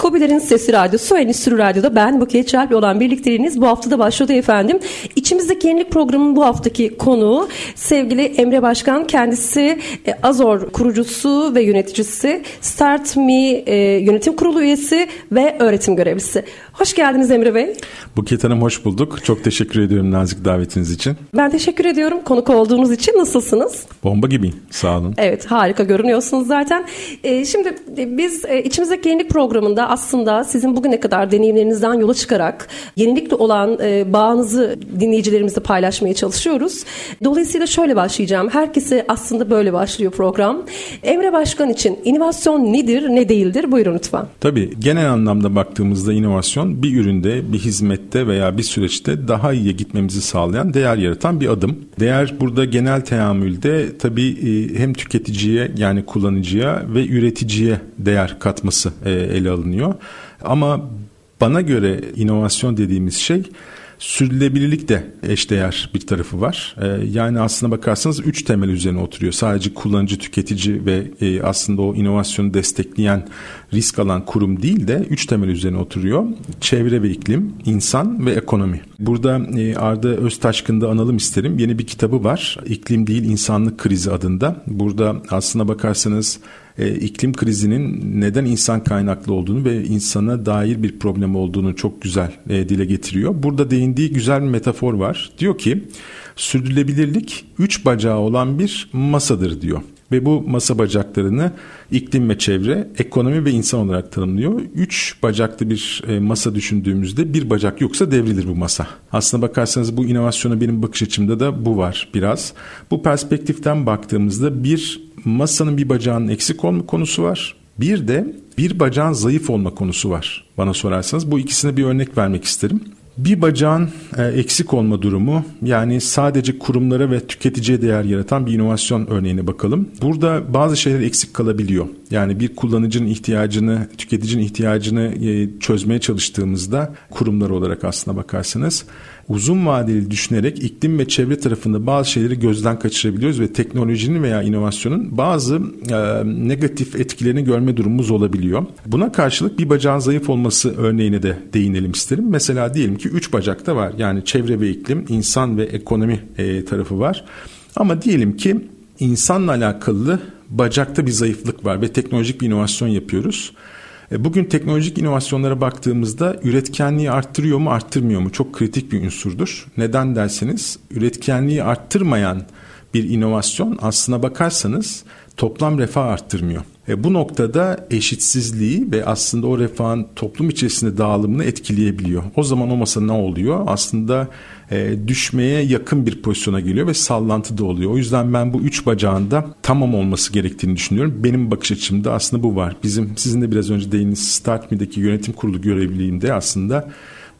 Kobilerin Sesi Radyosu Endüstri Radyo'da ben Buket Çarp'la olan birlikteliğiniz bu hafta da başladı efendim. İçimizdeki yenilik programının bu haftaki konuğu sevgili Emre Başkan. Kendisi e, Azor kurucusu ve yöneticisi, Start Me e, yönetim kurulu üyesi ve öğretim görevlisi. Hoş geldiniz Emre Bey. Buket Hanım hoş bulduk. Çok teşekkür ediyorum nazik davetiniz için. Ben teşekkür ediyorum konuk olduğunuz için. Nasılsınız? Bomba gibiyim. Sağ olun. Evet harika görünüyorsunuz zaten. E, şimdi e, biz e, içimizdeki yenilik programında aslında sizin bugüne kadar deneyimlerinizden yola çıkarak yenilikle olan e, bağınızı dinleyicilerimizle paylaşmaya çalışıyoruz. Dolayısıyla şöyle başlayacağım. Herkese aslında böyle başlıyor program. Emre Başkan için inovasyon nedir ne değildir? Buyurun lütfen. Tabii genel anlamda baktığımızda inovasyon bir üründe, bir hizmette veya bir süreçte daha iyiye gitmemizi sağlayan, değer yaratan bir adım. Değer burada genel teamülde tabii e, hem tüketiciye yani kullanıcıya ve üreticiye değer katması e, ele alınıyor. Ama bana göre inovasyon dediğimiz şey sürdürülebilirlik de eşdeğer bir tarafı var. Ee, yani aslına bakarsanız üç temel üzerine oturuyor. Sadece kullanıcı, tüketici ve e, aslında o inovasyonu destekleyen, risk alan kurum değil de üç temel üzerine oturuyor. Çevre ve iklim, insan ve ekonomi. Burada e, Arda Öztaşkın'da analım isterim. Yeni bir kitabı var. İklim değil insanlık krizi adında. Burada aslına bakarsanız e, iklim krizinin neden insan kaynaklı olduğunu ve insana dair bir problem olduğunu çok güzel e, dile getiriyor. Burada değindiği güzel bir metafor var. Diyor ki sürdürülebilirlik üç bacağı olan bir masadır diyor ve bu masa bacaklarını iklim ve çevre, ekonomi ve insan olarak tanımlıyor. Üç bacaklı bir e, masa düşündüğümüzde bir bacak yoksa devrilir bu masa. Aslına bakarsanız bu inovasyona benim bakış açımda da bu var biraz. Bu perspektiften baktığımızda bir masanın bir bacağının eksik olma konusu var. Bir de bir bacağın zayıf olma konusu var bana sorarsanız. Bu ikisine bir örnek vermek isterim. Bir bacağın e, eksik olma durumu yani sadece kurumlara ve tüketiciye değer yaratan bir inovasyon örneğine bakalım. Burada bazı şeyler eksik kalabiliyor. Yani bir kullanıcının ihtiyacını, tüketicinin ihtiyacını e, çözmeye çalıştığımızda kurumlar olarak aslına bakarsanız uzun vadeli düşünerek iklim ve çevre tarafında bazı şeyleri gözden kaçırabiliyoruz ve teknolojinin veya inovasyonun bazı e, negatif etkilerini görme durumumuz olabiliyor. Buna karşılık bir bacağın zayıf olması örneğine de değinelim isterim. Mesela diyelim ki üç bacakta var. Yani çevre ve iklim, insan ve ekonomi e, tarafı var. Ama diyelim ki insanla alakalı bacakta bir zayıflık var ve teknolojik bir inovasyon yapıyoruz. E, bugün teknolojik inovasyonlara baktığımızda üretkenliği arttırıyor mu arttırmıyor mu çok kritik bir unsurdur. Neden derseniz üretkenliği arttırmayan bir inovasyon aslına bakarsanız toplam refah arttırmıyor. E, bu noktada eşitsizliği ve aslında o refahın toplum içerisinde dağılımını etkileyebiliyor. O zaman o masa ne oluyor? Aslında e, düşmeye yakın bir pozisyona geliyor ve sallantı da oluyor. O yüzden ben bu üç bacağında tamam olması gerektiğini düşünüyorum. Benim bakış açımda aslında bu var. Bizim sizin de biraz önce değiniz Start Me'deki yönetim kurulu görevliliğimde aslında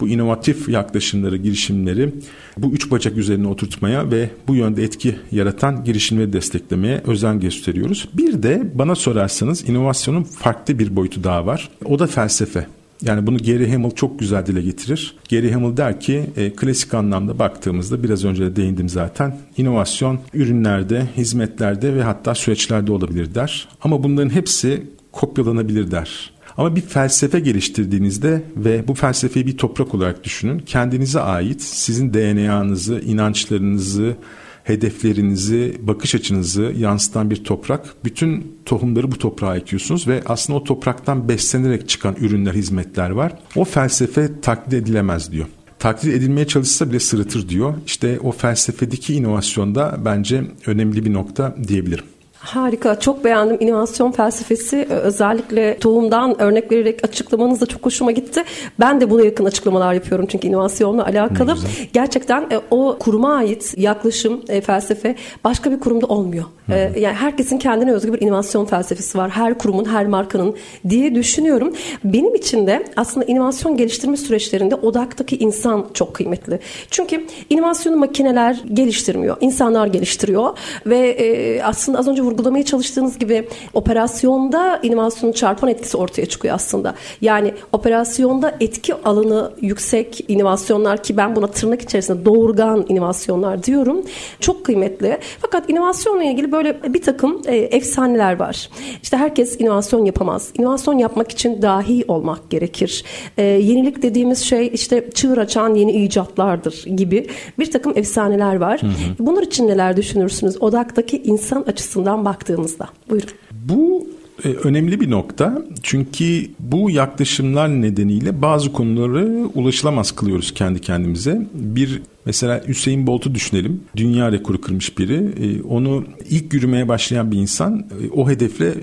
bu inovatif yaklaşımları, girişimleri bu üç bacak üzerine oturtmaya ve bu yönde etki yaratan girişimleri desteklemeye özen gösteriyoruz. Bir de bana sorarsanız inovasyonun farklı bir boyutu daha var. O da felsefe. Yani bunu Gary Hamel çok güzel dile getirir. Gary Hamel der ki e, klasik anlamda baktığımızda biraz önce de değindim zaten. İnovasyon ürünlerde, hizmetlerde ve hatta süreçlerde olabilir der. Ama bunların hepsi kopyalanabilir der. Ama bir felsefe geliştirdiğinizde ve bu felsefeyi bir toprak olarak düşünün. Kendinize ait sizin DNA'nızı, inançlarınızı, hedeflerinizi, bakış açınızı yansıtan bir toprak. Bütün tohumları bu toprağa ekiyorsunuz ve aslında o topraktan beslenerek çıkan ürünler, hizmetler var. O felsefe taklit edilemez diyor taklit edilmeye çalışsa bile sırıtır diyor. İşte o felsefedeki inovasyonda bence önemli bir nokta diyebilirim. Harika, çok beğendim inovasyon felsefesi. Ee, özellikle tohumdan örnek vererek açıklamanız da çok hoşuma gitti. Ben de buna yakın açıklamalar yapıyorum çünkü inovasyonla alakalı. Gerçekten e, o kuruma ait yaklaşım, e, felsefe başka bir kurumda olmuyor. Hı hı. Yani herkesin kendine özgü bir inovasyon felsefesi var. Her kurumun, her markanın diye düşünüyorum. Benim için de aslında inovasyon geliştirme süreçlerinde odaktaki insan çok kıymetli. Çünkü inovasyonu makineler geliştirmiyor, insanlar geliştiriyor ve e, aslında az önce vurgulamaya çalıştığınız gibi operasyonda inovasyonun çarpan etkisi ortaya çıkıyor aslında. Yani operasyonda etki alanı yüksek inovasyonlar ki ben buna tırnak içerisinde doğurgan inovasyonlar diyorum. Çok kıymetli. Fakat inovasyonla ilgili böyle bir takım e, efsaneler var. İşte herkes inovasyon yapamaz. İnovasyon yapmak için dahi olmak gerekir. E, yenilik dediğimiz şey işte çığır açan yeni icatlardır gibi bir takım efsaneler var. Hı hı. Bunlar için neler düşünürsünüz? Odaktaki insan açısından baktığımızda. Buyurun. Bu e, önemli bir nokta. Çünkü bu yaklaşımlar nedeniyle bazı konuları ulaşılamaz kılıyoruz kendi kendimize. Bir mesela Hüseyin Bolt'u düşünelim. Dünya rekoru kırmış biri. E, onu ilk yürümeye başlayan bir insan e, o hedefle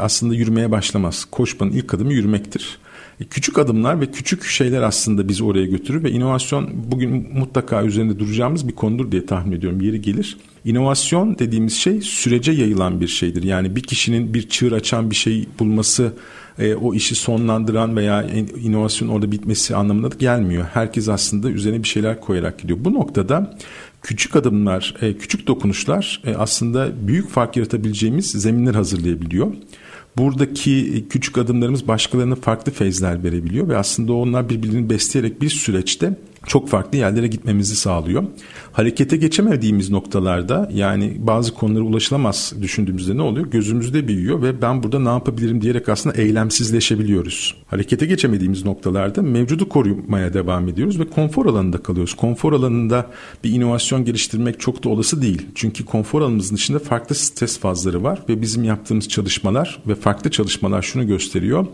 aslında yürümeye başlamaz. Koşmanın ilk adımı yürümektir. Küçük adımlar ve küçük şeyler aslında bizi oraya götürür ve inovasyon bugün mutlaka üzerinde duracağımız bir konudur diye tahmin ediyorum. Yeri gelir. İnovasyon dediğimiz şey sürece yayılan bir şeydir. Yani bir kişinin bir çığır açan bir şey bulması e, o işi sonlandıran veya inovasyon orada bitmesi anlamına da gelmiyor. Herkes aslında üzerine bir şeyler koyarak gidiyor. Bu noktada küçük adımlar, e, küçük dokunuşlar e, aslında büyük fark yaratabileceğimiz zeminler hazırlayabiliyor. Buradaki küçük adımlarımız başkalarına farklı feyzler verebiliyor ve aslında onlar birbirini besleyerek bir süreçte çok farklı yerlere gitmemizi sağlıyor. Harekete geçemediğimiz noktalarda yani bazı konulara ulaşılamaz düşündüğümüzde ne oluyor? Gözümüzde büyüyor ve ben burada ne yapabilirim diyerek aslında eylemsizleşebiliyoruz. Harekete geçemediğimiz noktalarda mevcudu korumaya devam ediyoruz ve konfor alanında kalıyoruz. Konfor alanında bir inovasyon geliştirmek çok da olası değil. Çünkü konfor alanımızın içinde farklı stres fazları var ve bizim yaptığımız çalışmalar ve farklı çalışmalar şunu gösteriyor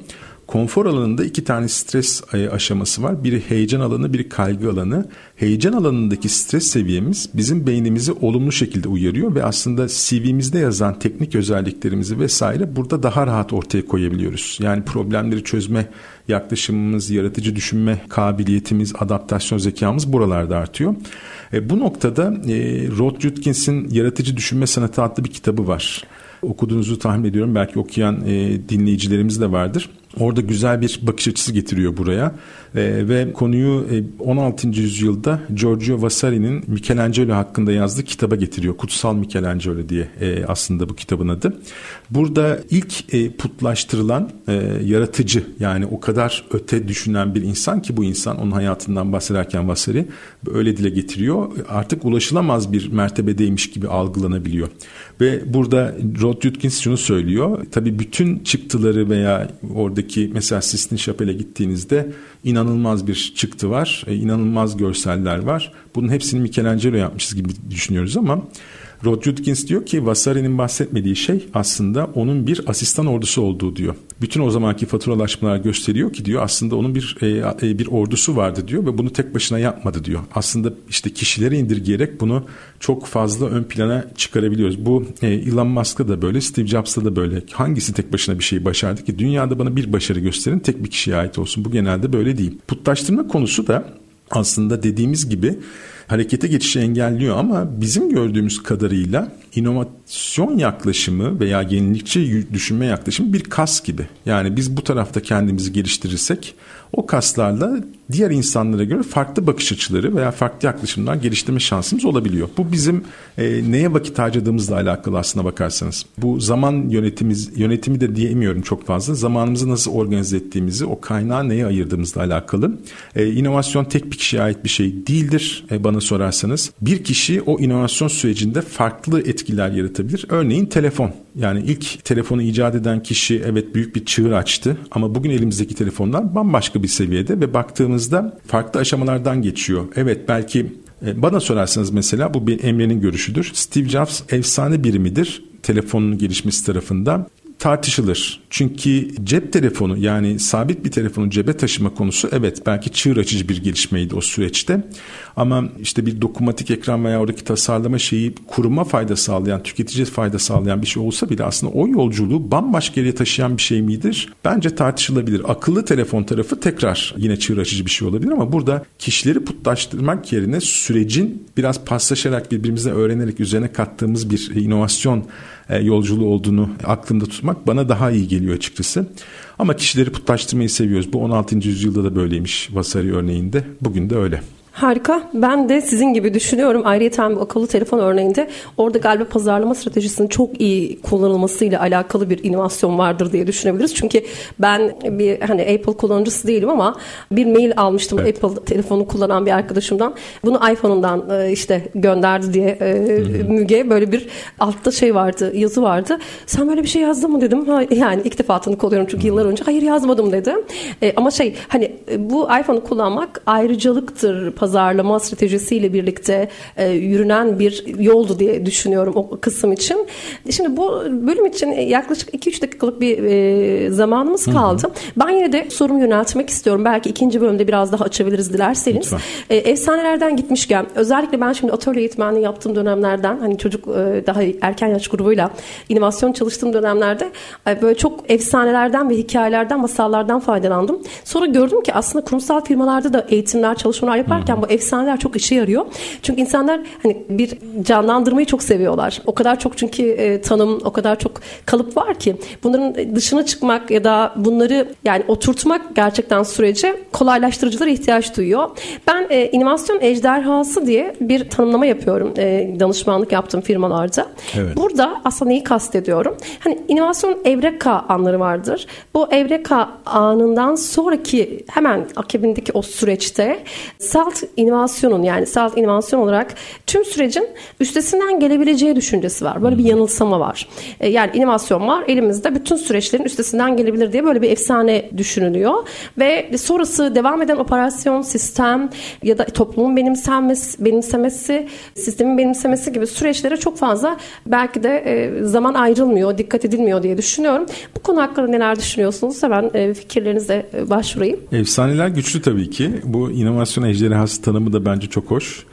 Konfor alanında iki tane stres e, aşaması var. Biri heyecan alanı, biri kaygı alanı. Heyecan alanındaki stres seviyemiz bizim beynimizi olumlu şekilde uyarıyor ve aslında CV'mizde yazan teknik özelliklerimizi vesaire burada daha rahat ortaya koyabiliyoruz. Yani problemleri çözme yaklaşımımız, yaratıcı düşünme kabiliyetimiz, adaptasyon zekamız buralarda artıyor. E, bu noktada e, Rod Judkins'in Yaratıcı Düşünme Sanatı adlı bir kitabı var. Okuduğunuzu tahmin ediyorum. Belki okuyan e, dinleyicilerimiz de vardır. Orada güzel bir bakış açısı getiriyor buraya e, ve konuyu e, 16. yüzyılda Giorgio Vasari'nin Michelangelo hakkında yazdığı kitaba getiriyor. Kutsal Michelangelo diye e, aslında bu kitabın adı. Burada ilk e, putlaştırılan e, yaratıcı yani o kadar öte düşünen bir insan ki bu insan onun hayatından bahsederken Vasari öyle dile getiriyor. Artık ulaşılamaz bir mertebedeymiş gibi algılanabiliyor. Ve burada Rod Judkins şunu söylüyor. Tabii bütün çıktıları veya oradaki mesela Sistine Chapel'e gittiğinizde inanılmaz bir çıktı var. E, inanılmaz görseller var. Bunun hepsini Michelangelo yapmışız gibi düşünüyoruz ama Rod Judkins diyor ki Vasari'nin bahsetmediği şey aslında onun bir asistan ordusu olduğu diyor. Bütün o zamanki faturalaşmalar gösteriyor ki diyor aslında onun bir e, e, bir ordusu vardı diyor ve bunu tek başına yapmadı diyor. Aslında işte kişileri indirgeyerek bunu çok fazla ön plana çıkarabiliyoruz. Bu e, Elon Musk'ta da böyle, Steve Jobs'ta da böyle. Hangisi tek başına bir şeyi başardı ki? Dünyada bana bir başarı gösterin, tek bir kişiye ait olsun. Bu genelde böyle değil. Putlaştırma konusu da aslında dediğimiz gibi harekete geçişi engelliyor ama bizim gördüğümüz kadarıyla inovasyon yaklaşımı veya yenilikçi düşünme yaklaşımı bir kas gibi. Yani biz bu tarafta kendimizi geliştirirsek o kaslarla diğer insanlara göre farklı bakış açıları veya farklı yaklaşımlar geliştirme şansımız olabiliyor. Bu bizim e, neye vakit harcadığımızla alakalı aslına bakarsanız. Bu zaman yönetimiz, yönetimi de diyemiyorum çok fazla. Zamanımızı nasıl organize ettiğimizi, o kaynağı neye ayırdığımızla alakalı. E, inovasyon tek bir kişiye ait bir şey değildir e, bana sorarsanız. Bir kişi o inovasyon sürecinde farklı etkiler yaratabilir. Örneğin telefon. Yani ilk telefonu icat eden kişi evet büyük bir çığır açtı ama bugün elimizdeki telefonlar bambaşka bir seviyede ve baktığımızda farklı aşamalardan geçiyor. Evet belki e, bana sorarsanız mesela bu bir Emre'nin görüşüdür. Steve Jobs efsane biri midir telefonun gelişmesi tarafında? Tartışılır. Çünkü cep telefonu yani sabit bir telefonu cebe taşıma konusu evet belki çığır açıcı bir gelişmeydi o süreçte. Ama işte bir dokunmatik ekran veya oradaki tasarlama şeyi kuruma fayda sağlayan, tüketiciye fayda sağlayan bir şey olsa bile aslında o yolculuğu bambaşka yere taşıyan bir şey midir? Bence tartışılabilir. Akıllı telefon tarafı tekrar yine çığır açıcı bir şey olabilir ama burada kişileri putlaştırmak yerine sürecin biraz paslaşarak birbirimize öğrenerek üzerine kattığımız bir inovasyon yolculuğu olduğunu aklımda tutmak bana daha iyi geliyor açıkçası. Ama kişileri putlaştırmayı seviyoruz. Bu 16. yüzyılda da böyleymiş Vasari örneğinde. Bugün de öyle. Harika. Ben de sizin gibi düşünüyorum. Ayrıca bu akıllı telefon örneğinde orada galiba pazarlama stratejisinin çok iyi kullanılmasıyla alakalı bir inovasyon vardır diye düşünebiliriz. Çünkü ben bir hani Apple kullanıcısı değilim ama bir mail almıştım evet. Apple telefonu kullanan bir arkadaşımdan. Bunu iPhone'undan e, işte gönderdi diye e, Müge böyle bir altta şey vardı, yazı vardı. Sen böyle bir şey yazdın mı dedim. yani ilk defa tanık oluyorum çünkü yıllar önce. Hayır yazmadım dedi. E, ama şey hani bu iPhone'u kullanmak ayrıcalıktır pazarlama stratejisiyle birlikte e, yürünen bir yoldu diye düşünüyorum o kısım için. Şimdi bu bölüm için yaklaşık 2-3 dakikalık bir e, zamanımız kaldı. Hı hı. Ben yine de sorumu yöneltmek istiyorum. Belki ikinci bölümde biraz daha açabiliriz dilerseniz. E, efsanelerden gitmişken özellikle ben şimdi atölye eğitmenliği yaptığım dönemlerden hani çocuk e, daha erken yaş grubuyla inovasyon çalıştığım dönemlerde e, böyle çok efsanelerden ve hikayelerden, masallardan faydalandım. Sonra gördüm ki aslında kurumsal firmalarda da eğitimler, çalışmalar yaparken bu efsaneler çok işe yarıyor. Çünkü insanlar hani bir canlandırmayı çok seviyorlar. O kadar çok çünkü e, tanım, o kadar çok kalıp var ki bunların dışına çıkmak ya da bunları yani oturtmak gerçekten sürece kolaylaştırıcılara ihtiyaç duyuyor. Ben e, inovasyon ejderhası diye bir tanımlama yapıyorum e, danışmanlık yaptığım firmalarda. Evet. Burada aslında neyi kastediyorum? Hani inovasyon evreka anları vardır. Bu evreka anından sonraki hemen akibindeki o süreçte salt inovasyonun yani salt inovasyon olarak tüm sürecin üstesinden gelebileceği düşüncesi var. Böyle bir yanılsama var. E, yani inovasyon var elimizde bütün süreçlerin üstesinden gelebilir diye böyle bir efsane düşünülüyor. Ve sonrası devam eden operasyon, sistem ya da toplumun benimsenmesi, benimsemesi, sistemin benimsemesi gibi süreçlere çok fazla belki de e, zaman ayrılmıyor, dikkat edilmiyor diye düşünüyorum. Bu konu hakkında neler düşünüyorsunuz? Hemen e, fikirlerinize başvurayım. Efsaneler güçlü tabii ki. Bu inovasyon ejderhası tanımı da bence çok hoş.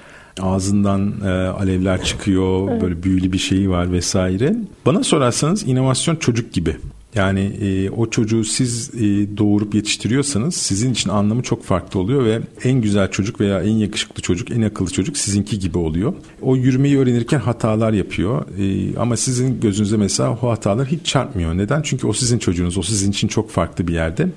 Ağzından e, alevler çıkıyor, evet. böyle büyülü bir şeyi var vesaire. Bana sorarsanız inovasyon çocuk gibi. Yani e, o çocuğu siz e, doğurup yetiştiriyorsanız sizin için anlamı çok farklı oluyor ve en güzel çocuk veya en yakışıklı çocuk, en akıllı çocuk sizinki gibi oluyor. O yürümeyi öğrenirken hatalar yapıyor e, ama sizin gözünüze mesela o hatalar hiç çarpmıyor. Neden? Çünkü o sizin çocuğunuz, o sizin için çok farklı bir yerde.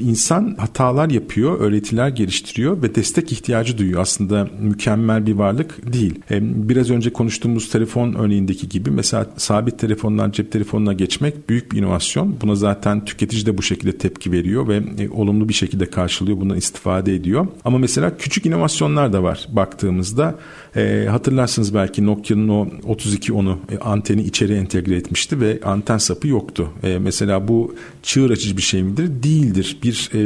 İnsan hatalar yapıyor, öğretiler geliştiriyor ve destek ihtiyacı duyuyor. Aslında mükemmel bir varlık değil. Biraz önce konuştuğumuz telefon örneğindeki gibi mesela sabit telefondan cep telefonuna geçmek büyük bir inovasyon. Buna zaten tüketici de bu şekilde tepki veriyor ve e, olumlu bir şekilde karşılıyor, bundan istifade ediyor. Ama mesela küçük inovasyonlar da var baktığımızda. E, hatırlarsınız belki Nokia'nın o 3210'u e, anteni içeri entegre etmişti ve anten sapı yoktu. E, mesela bu çığır açıcı bir şey midir? Değildir. Bir e,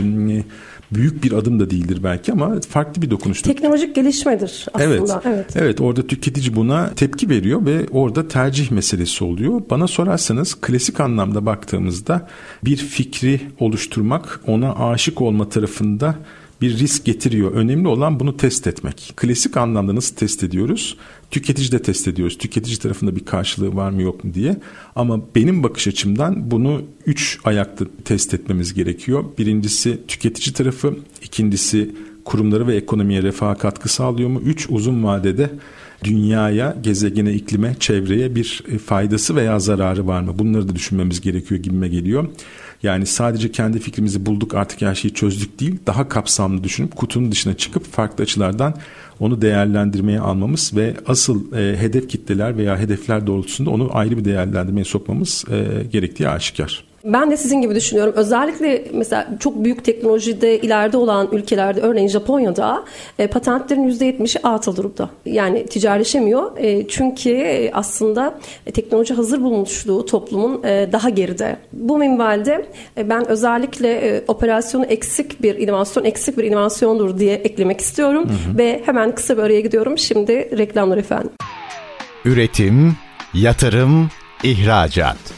büyük bir adım da değildir belki ama farklı bir dokunuştur. Teknolojik gelişmedir aslında. Evet, evet. Evet orada tüketici buna tepki veriyor ve orada tercih meselesi oluyor. Bana sorarsanız klasik anlamda baktığımızda bir fikri oluşturmak ona aşık olma tarafında bir risk getiriyor. Önemli olan bunu test etmek. Klasik anlamda nasıl test ediyoruz? Tüketici de test ediyoruz. Tüketici tarafında bir karşılığı var mı yok mu diye. Ama benim bakış açımdan bunu üç ayakta test etmemiz gerekiyor. Birincisi tüketici tarafı, ikincisi kurumları ve ekonomiye refaha katkı sağlıyor mu? Üç uzun vadede dünyaya, gezegene, iklime, çevreye bir faydası veya zararı var mı? Bunları da düşünmemiz gerekiyor gibime geliyor. Yani sadece kendi fikrimizi bulduk artık her şeyi çözdük değil. Daha kapsamlı düşünüp kutunun dışına çıkıp farklı açılardan onu değerlendirmeye almamız ve asıl e, hedef kitleler veya hedefler doğrultusunda onu ayrı bir değerlendirmeye sokmamız e, gerektiği aşikar. Ben de sizin gibi düşünüyorum. Özellikle mesela çok büyük teknolojide ileride olan ülkelerde örneğin Japonya'da e, patentlerin %70'i atıl durumda. Yani ticarileşemiyor. E, çünkü aslında e, teknoloji hazır bulunmuşluğu toplumun e, daha geride. Bu minvalde e, ben özellikle e, operasyonu eksik bir inovasyon, eksik bir inovasyondur diye eklemek istiyorum. Hı hı. Ve hemen kısa bir araya gidiyorum. Şimdi reklamlar efendim. Üretim, yatırım, ihracat.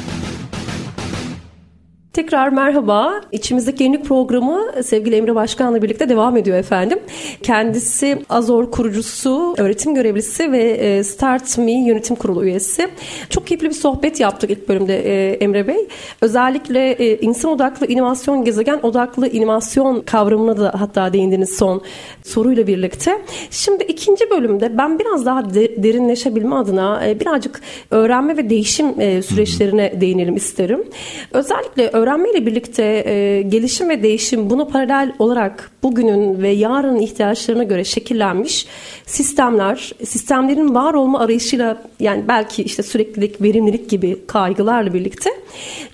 Tekrar merhaba. İçimizdeki yenilik programı sevgili Emre Başkan'la birlikte devam ediyor efendim. Kendisi Azor kurucusu, öğretim görevlisi ve e, Start Me yönetim kurulu üyesi. Çok keyifli bir sohbet yaptık ilk bölümde e, Emre Bey. Özellikle e, insan odaklı inovasyon, gezegen odaklı inovasyon kavramına da hatta değindiniz son soruyla birlikte. Şimdi ikinci bölümde ben biraz daha derinleşebilme adına birazcık öğrenme ve değişim süreçlerine değinelim isterim. Özellikle öğrenmeyle birlikte e, gelişim ve değişim bunu paralel olarak bugünün ve yarının ihtiyaçlarına göre şekillenmiş sistemler, sistemlerin var olma arayışıyla yani belki işte süreklilik, verimlilik gibi kaygılarla birlikte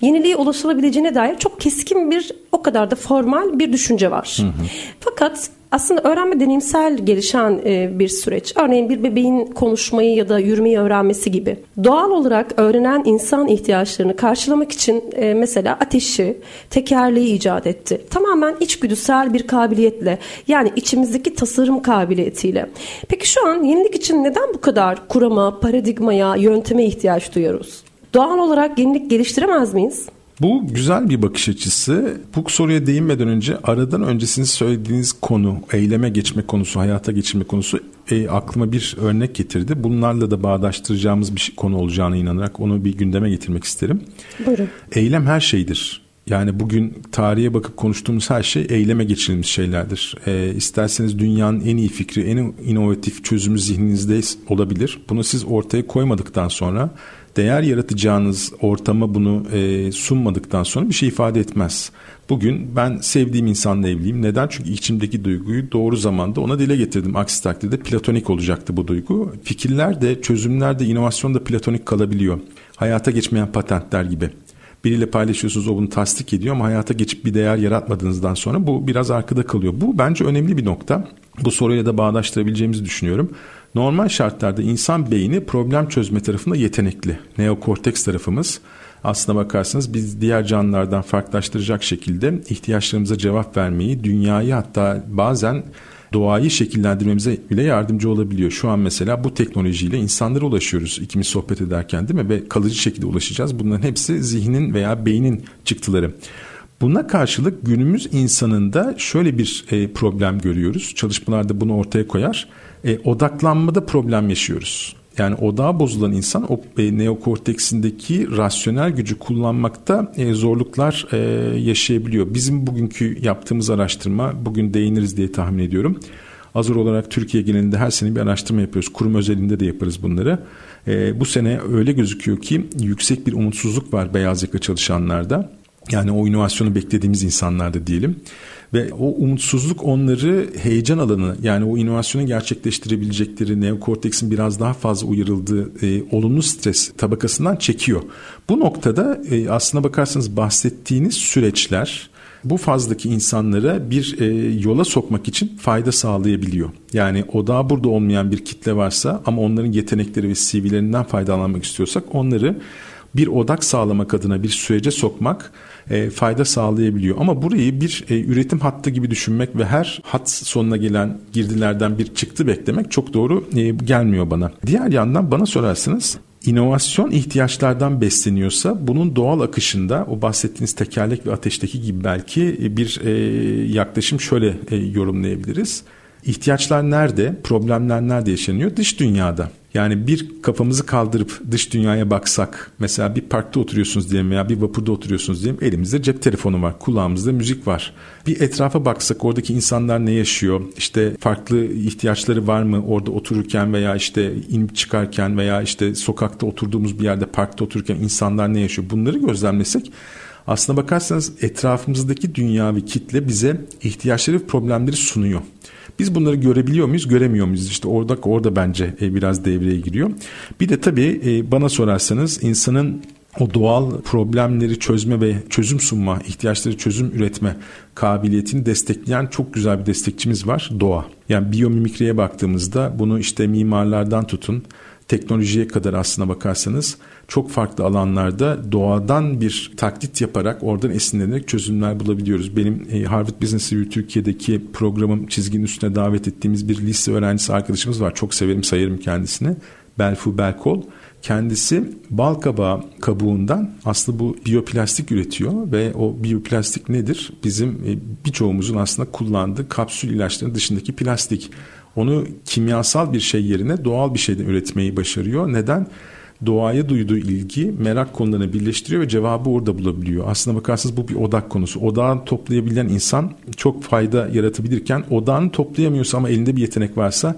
yeniliğe ulaşılabileceğine dair çok keskin bir o kadar da formal bir düşünce var. Hı hı. Fakat aslında öğrenme deneyimsel gelişen e, bir süreç. Örneğin bir bebeğin konuşmayı ya da yürümeyi öğrenmesi gibi. Doğal olarak öğrenen insan ihtiyaçlarını karşılamak için e, mesela ateşi, tekerleği icat etti. Tamamen içgüdüsel bir kabiliyetle yani içimizdeki tasarım kabiliyetiyle. Peki şu an yenilik için neden bu kadar kurama, paradigmaya, yönteme ihtiyaç duyuyoruz? Doğal olarak yenilik geliştiremez miyiz? Bu güzel bir bakış açısı. Bu soruya değinmeden önce aradan öncesini söylediğiniz konu, eyleme geçme konusu, hayata geçirme konusu e, aklıma bir örnek getirdi. Bunlarla da bağdaştıracağımız bir konu olacağına inanarak onu bir gündeme getirmek isterim. Buyurun. Eylem her şeydir. Yani bugün tarihe bakıp konuştuğumuz her şey eyleme geçirilmiş şeylerdir. E, isterseniz dünyanın en iyi fikri, en inovatif çözümü zihninizde olabilir. Bunu siz ortaya koymadıktan sonra değer yaratacağınız ortama bunu e, sunmadıktan sonra bir şey ifade etmez. Bugün ben sevdiğim insanla evliyim. Neden? Çünkü içimdeki duyguyu doğru zamanda ona dile getirdim. Aksi takdirde platonik olacaktı bu duygu. Fikirler de, çözümler de, inovasyon da platonik kalabiliyor. Hayata geçmeyen patentler gibi. Biriyle paylaşıyorsunuz o bunu tasdik ediyor ama hayata geçip bir değer yaratmadığınızdan sonra bu biraz arkada kalıyor. Bu bence önemli bir nokta. Bu soruyla da bağdaştırabileceğimizi düşünüyorum. Normal şartlarda insan beyni problem çözme tarafında yetenekli. Neokorteks tarafımız aslına bakarsanız biz diğer canlılardan farklılaştıracak şekilde ihtiyaçlarımıza cevap vermeyi, dünyayı hatta bazen doğayı şekillendirmemize bile yardımcı olabiliyor. Şu an mesela bu teknolojiyle insanlara ulaşıyoruz ikimiz sohbet ederken değil mi? Ve kalıcı şekilde ulaşacağız. Bunların hepsi zihnin veya beynin çıktıları. Buna karşılık günümüz insanında şöyle bir e, problem görüyoruz. Çalışmalarda bunu ortaya koyar e, odaklanmada problem yaşıyoruz. Yani odağı bozulan insan o e, neokorteksindeki rasyonel gücü kullanmakta e, zorluklar e, yaşayabiliyor. Bizim bugünkü yaptığımız araştırma bugün değiniriz diye tahmin ediyorum. Hazır olarak Türkiye genelinde her sene bir araştırma yapıyoruz. Kurum özelinde de yaparız bunları. E, bu sene öyle gözüküyor ki yüksek bir umutsuzluk var beyaz yaka çalışanlarda. Yani o inovasyonu beklediğimiz insanlarda diyelim. Ve o umutsuzluk onları heyecan alanı yani o inovasyonu gerçekleştirebilecekleri neokorteksin biraz daha fazla uyarıldığı e, olumlu stres tabakasından çekiyor. Bu noktada e, aslına bakarsanız bahsettiğiniz süreçler bu fazdaki insanlara bir e, yola sokmak için fayda sağlayabiliyor. Yani o daha burada olmayan bir kitle varsa ama onların yetenekleri ve CV'lerinden faydalanmak istiyorsak onları bir odak sağlamak adına bir sürece sokmak e, fayda sağlayabiliyor. Ama burayı bir e, üretim hattı gibi düşünmek ve her hat sonuna gelen girdilerden bir çıktı beklemek çok doğru e, gelmiyor bana. Diğer yandan bana sorarsanız inovasyon ihtiyaçlardan besleniyorsa bunun doğal akışında o bahsettiğiniz tekerlek ve ateşteki gibi belki bir e, yaklaşım şöyle e, yorumlayabiliriz. İhtiyaçlar nerede? Problemler nerede yaşanıyor? Dış dünyada. Yani bir kafamızı kaldırıp dış dünyaya baksak mesela bir parkta oturuyorsunuz diyelim veya bir vapurda oturuyorsunuz diyelim elimizde cep telefonu var kulağımızda müzik var. Bir etrafa baksak oradaki insanlar ne yaşıyor işte farklı ihtiyaçları var mı orada otururken veya işte inip çıkarken veya işte sokakta oturduğumuz bir yerde parkta otururken insanlar ne yaşıyor bunları gözlemlesek aslına bakarsanız etrafımızdaki dünya ve kitle bize ihtiyaçları ve problemleri sunuyor. Biz bunları görebiliyor muyuz, göremiyor muyuz? İşte orada orada bence e, biraz devreye giriyor. Bir de tabii e, bana sorarsanız insanın o doğal problemleri çözme ve çözüm sunma, ihtiyaçları çözüm üretme kabiliyetini destekleyen çok güzel bir destekçimiz var doğa. Yani biyomimikriye baktığımızda bunu işte mimarlardan tutun teknolojiye kadar aslına bakarsanız çok farklı alanlarda doğadan bir taklit yaparak oradan esinlenerek çözümler bulabiliyoruz. Benim e, Harvard Business Review Türkiye'deki programım çizginin üstüne davet ettiğimiz bir lise öğrencisi arkadaşımız var. Çok severim sayarım kendisini. Belfu Belkol. Kendisi bal kabağı kabuğundan aslında bu biyoplastik üretiyor ve o biyoplastik nedir? Bizim e, birçoğumuzun aslında kullandığı kapsül ilaçların dışındaki plastik. Onu kimyasal bir şey yerine doğal bir şeyden üretmeyi başarıyor. Neden? Doğaya duyduğu ilgi merak konularını birleştiriyor ve cevabı orada bulabiliyor. Aslına bakarsanız bu bir odak konusu. Odağını toplayabilen insan çok fayda yaratabilirken odağını toplayamıyorsa ama elinde bir yetenek varsa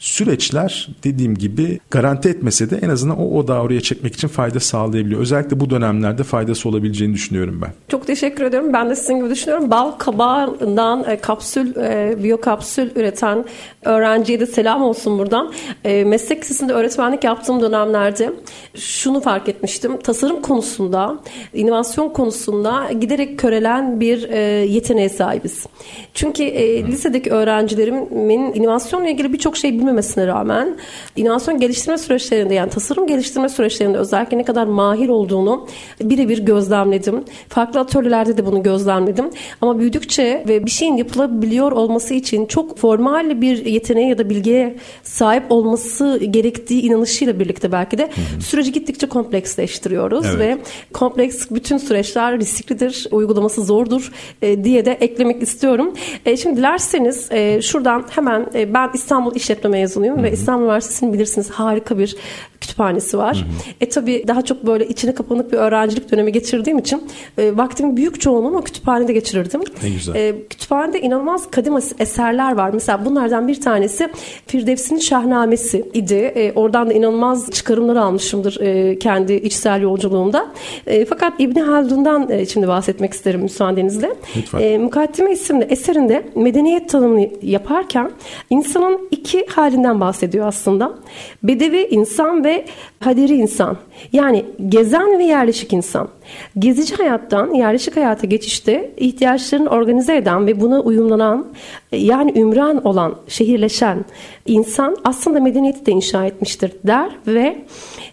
süreçler dediğim gibi garanti etmese de en azından o odağı oraya çekmek için fayda sağlayabiliyor. Özellikle bu dönemlerde faydası olabileceğini düşünüyorum ben. Çok teşekkür ediyorum. Ben de sizin gibi düşünüyorum. Bal kabağından e, kapsül, e, biyokapsül üreten öğrenciye de selam olsun buradan. E, meslek lisesinde öğretmenlik yaptığım dönemlerde şunu fark etmiştim. Tasarım konusunda, inovasyon konusunda giderek körelen bir yeteneğe sahibiz. Çünkü lisedeki öğrencilerimin inovasyonla ilgili birçok şey bilmiyorum bilmemesine rağmen inovasyon geliştirme süreçlerinde yani tasarım geliştirme süreçlerinde özellikle ne kadar mahir olduğunu birebir gözlemledim. Farklı atölyelerde de bunu gözlemledim. Ama büyüdükçe ve bir şeyin yapılabiliyor olması için çok formal bir yeteneğe ya da bilgiye sahip olması gerektiği inanışıyla birlikte belki de süreci gittikçe kompleksleştiriyoruz evet. ve kompleks bütün süreçler risklidir, uygulaması zordur e, diye de eklemek istiyorum. E, şimdi dilerseniz e, şuradan hemen e, ben İstanbul İşletme mezunuyum Hı-hı. ve İstanbul Üniversitesi'nin bilirsiniz harika bir kütüphanesi var. Hı hı. E tabii daha çok böyle içine kapanık bir öğrencilik dönemi geçirdiğim için e, vaktimin büyük çoğunluğunu o kütüphanede geçirirdim. Ne güzel. E, kütüphanede inanılmaz kadim eserler var. Mesela bunlardan bir tanesi Firdevs'in Şahnamesi idi. E, oradan da inanılmaz çıkarımlar almışımdır e, kendi içsel yolculuğumda. E, fakat İbni Haldun'dan e, şimdi bahsetmek isterim müsaadenizle. Lütfen. E, Mukaddime isimli eserinde medeniyet tanımını yaparken insanın iki halinden bahsediyor aslında. Bedevi insan ve ve haderi insan. Yani gezen ve yerleşik insan. Gezici hayattan yerleşik hayata geçişte ihtiyaçlarını organize eden ve buna uyumlanan yani ümran olan, şehirleşen insan aslında medeniyeti de inşa etmiştir der ve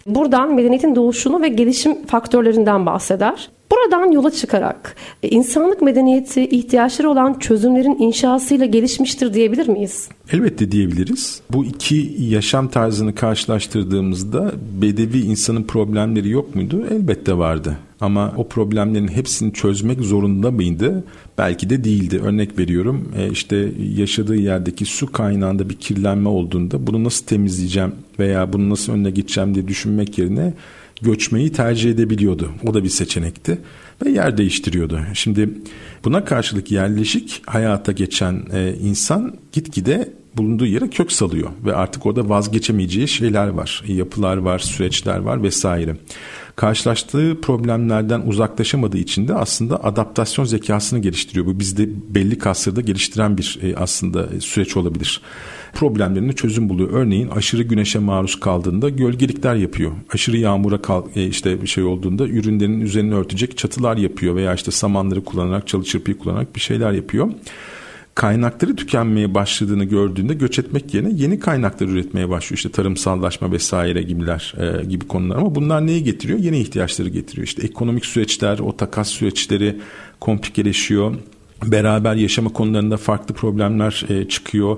buradan medeniyetin doğuşunu ve gelişim faktörlerinden bahseder. Buradan yola çıkarak insanlık medeniyeti ihtiyaçları olan çözümlerin inşasıyla gelişmiştir diyebilir miyiz? Elbette diyebiliriz. Bu iki yaşam tarzını karşılaştırdığımızda bedevi insanın problemleri yok muydu? Elbette vardı. Ama o problemlerin hepsini çözmek zorunda mıydı? Belki de değildi. Örnek veriyorum e, işte yaşadığı yerdeki su kaynağında bir kirlenme olduğunda bunu nasıl temizleyeceğim veya bunu nasıl önüne geçeceğim diye düşünmek yerine göçmeyi tercih edebiliyordu. O da bir seçenekti ve yer değiştiriyordu. Şimdi buna karşılık yerleşik hayata geçen e, insan gitgide bulunduğu yere kök salıyor ve artık orada vazgeçemeyeceği şeyler var, yapılar var, süreçler var vesaire. Karşılaştığı problemlerden uzaklaşamadığı için de aslında adaptasyon zekasını geliştiriyor. Bu bizde belli kasırda geliştiren bir e, aslında süreç olabilir problemlerine çözüm buluyor. Örneğin aşırı güneşe maruz kaldığında gölgelikler yapıyor. Aşırı yağmura kal, e, işte bir şey olduğunda ürünlerin üzerini örtecek çatılar yapıyor veya işte samanları kullanarak çalı çırpıyı kullanarak bir şeyler yapıyor kaynakları tükenmeye başladığını gördüğünde göç etmek yerine yeni kaynaklar üretmeye başlıyor. İşte tarımsallaşma vesaire gibiler e, gibi konular ama bunlar neyi getiriyor? Yeni ihtiyaçları getiriyor. İşte ekonomik süreçler, o takas süreçleri komplikeleşiyor beraber yaşama konularında farklı problemler e, çıkıyor.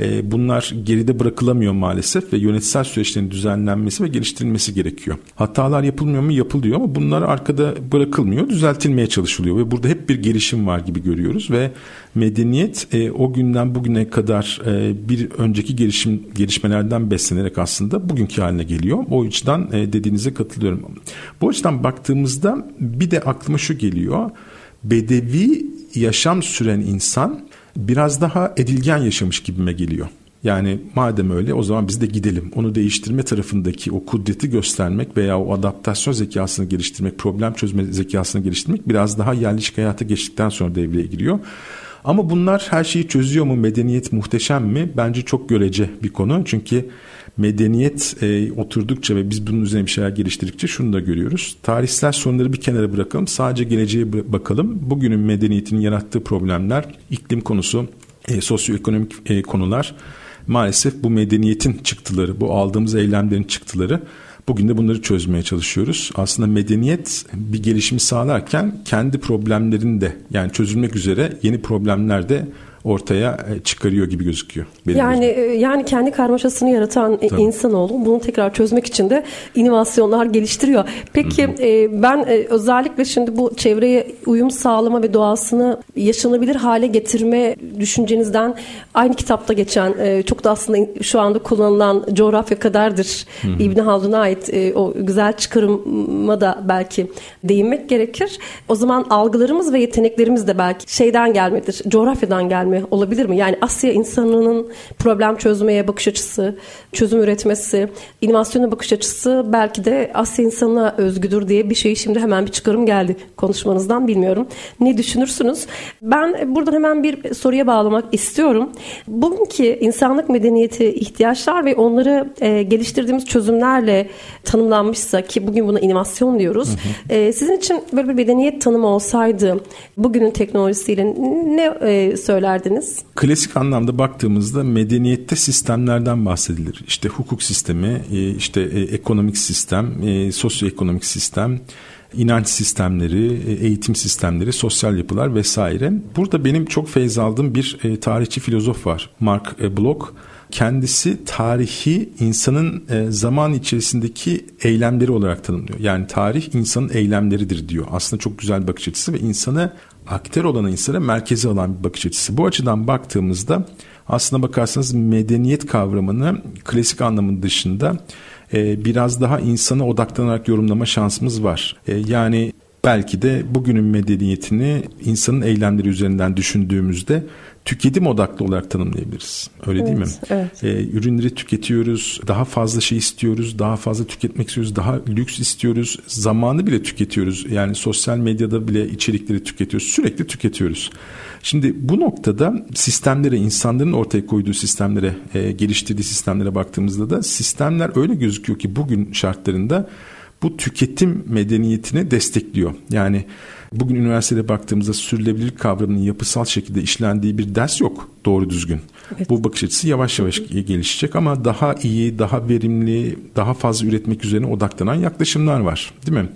E, bunlar geride bırakılamıyor maalesef ve yönetsel süreçlerin düzenlenmesi ve geliştirilmesi gerekiyor. Hatalar yapılmıyor mu? Yapılıyor ama bunlar arkada bırakılmıyor, düzeltilmeye çalışılıyor ve burada hep bir gelişim var gibi görüyoruz ve medeniyet e, o günden bugüne kadar e, bir önceki gelişim gelişmelerden beslenerek aslında bugünkü haline geliyor. O yüzden e, dediğinize katılıyorum. Bu açıdan baktığımızda bir de aklıma şu geliyor. Bedevi yaşam süren insan biraz daha edilgen yaşamış gibime geliyor. Yani madem öyle o zaman biz de gidelim. Onu değiştirme tarafındaki o kudreti göstermek veya o adaptasyon zekasını geliştirmek, problem çözme zekasını geliştirmek biraz daha yerleşik hayata geçtikten sonra devreye giriyor. Ama bunlar her şeyi çözüyor mu? Medeniyet muhteşem mi? Bence çok görece bir konu. Çünkü medeniyet e, oturdukça ve biz bunun üzerine bir şeyler geliştirdikçe şunu da görüyoruz. Tarihsel sorunları bir kenara bırakalım. Sadece geleceğe bakalım. Bugünün medeniyetinin yarattığı problemler, iklim konusu, e, sosyoekonomik e, konular maalesef bu medeniyetin çıktıları, bu aldığımız eylemlerin çıktıları Bugün de bunları çözmeye çalışıyoruz. Aslında medeniyet bir gelişimi sağlarken kendi problemlerini de yani çözülmek üzere yeni problemler de ortaya e, çıkarıyor gibi gözüküyor. yani gözüm. E, yani kendi karmaşasını yaratan e, Tabii. insanoğlu bunu tekrar çözmek için de inovasyonlar geliştiriyor. Peki hı hı. ben özellikle şimdi bu çevreye uyum sağlama ve doğasını yaşanabilir hale getirme düşüncenizden aynı kitapta geçen çok da aslında şu anda kullanılan coğrafya kadardır hı hı. İbn Haldun'a ait o güzel çıkarıma da belki değinmek gerekir. O zaman algılarımız ve yeteneklerimiz de belki şeyden gelmedir. Coğrafyadan gelmedir mi? Olabilir mi? Yani Asya insanının problem çözmeye bakış açısı, çözüm üretmesi, inovasyona bakış açısı belki de Asya insanına özgüdür diye bir şey şimdi hemen bir çıkarım geldi konuşmanızdan bilmiyorum. Ne düşünürsünüz? Ben buradan hemen bir soruya bağlamak istiyorum. Bugünkü insanlık medeniyeti ihtiyaçlar ve onları e, geliştirdiğimiz çözümlerle tanımlanmışsa ki bugün buna inovasyon diyoruz. Hı hı. E, sizin için böyle bir medeniyet tanımı olsaydı bugünün teknolojisiyle ne e, söyler verdiniz? Klasik anlamda baktığımızda medeniyette sistemlerden bahsedilir. İşte hukuk sistemi, e, işte e, ekonomik sistem, e, sosyoekonomik sistem, inanç sistemleri, eğitim sistemleri, sosyal yapılar vesaire. Burada benim çok feyz aldığım bir tarihçi filozof var. Mark Bloch. Kendisi tarihi insanın zaman içerisindeki eylemleri olarak tanımlıyor. Yani tarih insanın eylemleridir diyor. Aslında çok güzel bir bakış açısı ve insanı aktör olan insana merkeze alan bir bakış açısı. Bu açıdan baktığımızda aslına bakarsanız medeniyet kavramını klasik anlamın dışında e, biraz daha insana odaklanarak yorumlama şansımız var. E, yani belki de bugünün medeniyetini insanın eylemleri üzerinden düşündüğümüzde tüketim odaklı olarak tanımlayabiliriz. Öyle evet, değil mi? Evet. Ee, ürünleri tüketiyoruz, daha fazla şey istiyoruz, daha fazla tüketmek istiyoruz, daha lüks istiyoruz, zamanı bile tüketiyoruz. Yani sosyal medyada bile içerikleri tüketiyoruz, sürekli tüketiyoruz. Şimdi bu noktada sistemlere, insanların ortaya koyduğu sistemlere, e, geliştirdiği sistemlere baktığımızda da sistemler öyle gözüküyor ki bugün şartlarında bu tüketim medeniyetini destekliyor. Yani Bugün üniversitede baktığımızda sürdürülebilirlik kavramının yapısal şekilde işlendiği bir ders yok doğru düzgün. Evet. Bu bakış açısı yavaş yavaş gelişecek ama daha iyi, daha verimli, daha fazla üretmek üzerine odaklanan yaklaşımlar var. Değil mi?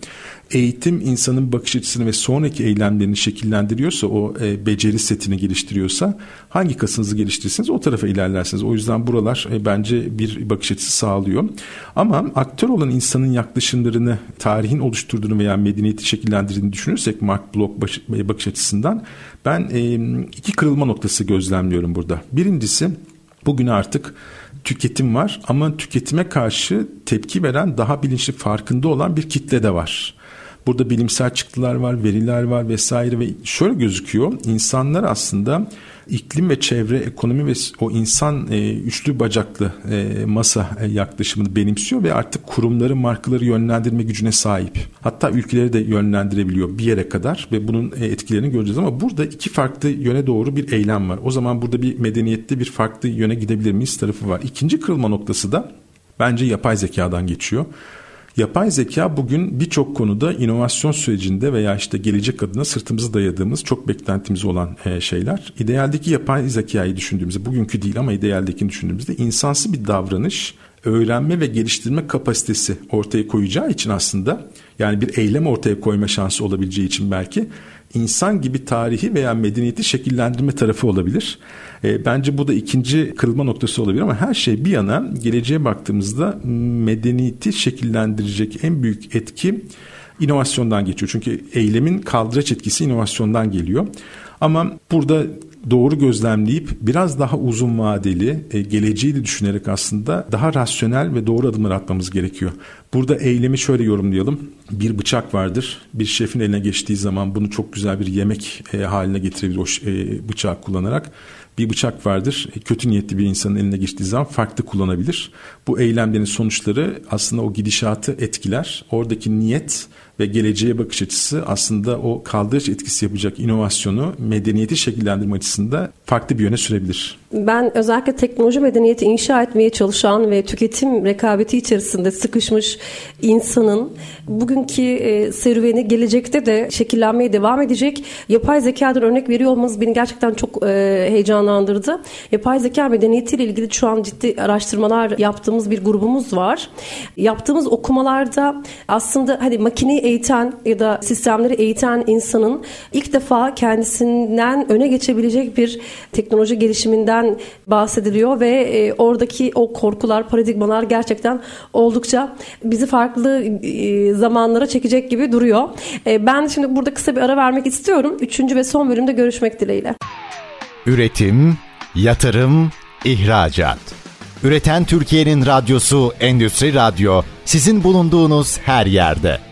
Eğitim insanın bakış açısını ve sonraki eylemlerini şekillendiriyorsa, o e, beceri setini geliştiriyorsa hangi kasınızı geliştirirseniz o tarafa ilerlersiniz. O yüzden buralar e, bence bir bakış açısı sağlıyor. Ama aktör olan insanın yaklaşımlarını, tarihin oluşturduğunu veya medeniyeti şekillendirdiğini düşünürsek Mark Bloch e, bakış açısından ben e, iki kırılma noktası gözlemliyorum burada. Birincisi bugün artık tüketim var ama tüketime karşı tepki veren daha bilinçli farkında olan bir kitle de var. Burada bilimsel çıktılar var, veriler var vesaire ve şöyle gözüküyor. İnsanlar aslında iklim ve çevre, ekonomi ve o insan e, üçlü bacaklı e, masa e, yaklaşımını benimsiyor ve artık kurumları, markaları yönlendirme gücüne sahip. Hatta ülkeleri de yönlendirebiliyor bir yere kadar ve bunun e, etkilerini göreceğiz ama burada iki farklı yöne doğru bir eylem var. O zaman burada bir medeniyette bir farklı yöne gidebilir miyiz tarafı var. İkinci kırılma noktası da bence yapay zekadan geçiyor. Yapay zeka bugün birçok konuda inovasyon sürecinde veya işte gelecek adına sırtımızı dayadığımız çok beklentimiz olan e, şeyler. İdealdeki yapay zekayı düşündüğümüzde bugünkü değil ama idealdekini düşündüğümüzde insansı bir davranış, öğrenme ve geliştirme kapasitesi ortaya koyacağı için aslında yani bir eylem ortaya koyma şansı olabileceği için belki insan gibi tarihi veya medeniyeti şekillendirme tarafı olabilir. E, bence bu da ikinci kırılma noktası olabilir ama her şey bir yana geleceğe baktığımızda medeniyeti şekillendirecek en büyük etki inovasyondan geçiyor. Çünkü eylemin kaldıraç etkisi inovasyondan geliyor. Ama burada doğru gözlemleyip biraz daha uzun vadeli e, geleceği de düşünerek aslında daha rasyonel ve doğru adımlar atmamız gerekiyor. Burada eylemi şöyle yorumlayalım. Bir bıçak vardır. Bir şefin eline geçtiği zaman bunu çok güzel bir yemek e, haline getirebilir o e, bıçağı kullanarak bir bıçak vardır. E, kötü niyetli bir insanın eline geçtiği zaman farklı kullanabilir. Bu eylemlerin sonuçları aslında o gidişatı etkiler. Oradaki niyet ve geleceğe bakış açısı aslında o kaldırış etkisi yapacak inovasyonu medeniyeti şekillendirme açısında farklı bir yöne sürebilir. Ben özellikle teknoloji medeniyeti inşa etmeye çalışan ve tüketim rekabeti içerisinde sıkışmış insanın bugünkü e, serüveni gelecekte de şekillenmeye devam edecek. Yapay zekadan örnek veriyor olmanız beni gerçekten çok e, heyecan heyecanlandırdı. Yapay zeka medeniyetiyle ilgili şu an ciddi araştırmalar yaptığımız bir grubumuz var. Yaptığımız okumalarda aslında hadi makineyi eğiten ya da sistemleri eğiten insanın ilk defa kendisinden öne geçebilecek bir teknoloji gelişiminden bahsediliyor ve e, oradaki o korkular, paradigmalar gerçekten oldukça bizi farklı e, zamanlara çekecek gibi duruyor. E, ben şimdi burada kısa bir ara vermek istiyorum. Üçüncü ve son bölümde görüşmek dileğiyle. Üretim, yatırım, ihracat. Üreten Türkiye'nin radyosu Endüstri Radyo sizin bulunduğunuz her yerde.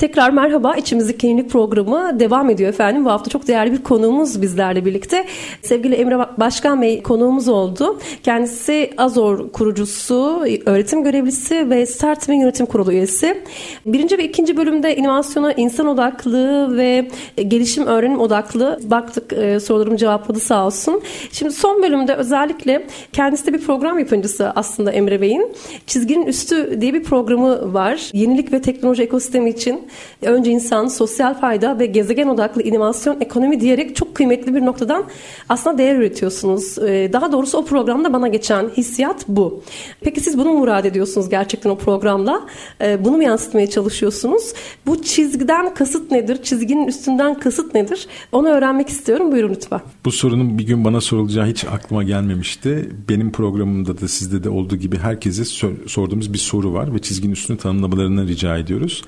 Tekrar merhaba. İçimizdeki Klinik programı devam ediyor efendim. Bu hafta çok değerli bir konuğumuz bizlerle birlikte. Sevgili Emre Başkan Bey konuğumuz oldu. Kendisi Azor kurucusu, öğretim görevlisi ve Startme Yönetim Kurulu üyesi. Birinci ve ikinci bölümde inovasyona insan odaklı ve gelişim öğrenim odaklı baktık e, sorularımı cevapladı sağ olsun. Şimdi son bölümde özellikle kendisi de bir program yapımcısı aslında Emre Bey'in. Çizginin Üstü diye bir programı var. Yenilik ve teknoloji ekosistemi için önce insan, sosyal fayda ve gezegen odaklı inovasyon ekonomi diyerek çok kıymetli bir noktadan aslında değer üretiyorsunuz. Ee, daha doğrusu o programda bana geçen hissiyat bu. Peki siz bunu mu murad ediyorsunuz gerçekten o programla? Ee, bunu mu yansıtmaya çalışıyorsunuz? Bu çizgiden kasıt nedir? Çizginin üstünden kasıt nedir? Onu öğrenmek istiyorum. Buyurun lütfen. Bu sorunun bir gün bana sorulacağı hiç aklıma gelmemişti. Benim programımda da sizde de olduğu gibi herkese sorduğumuz bir soru var ve çizginin üstünü tanımlamalarını rica ediyoruz.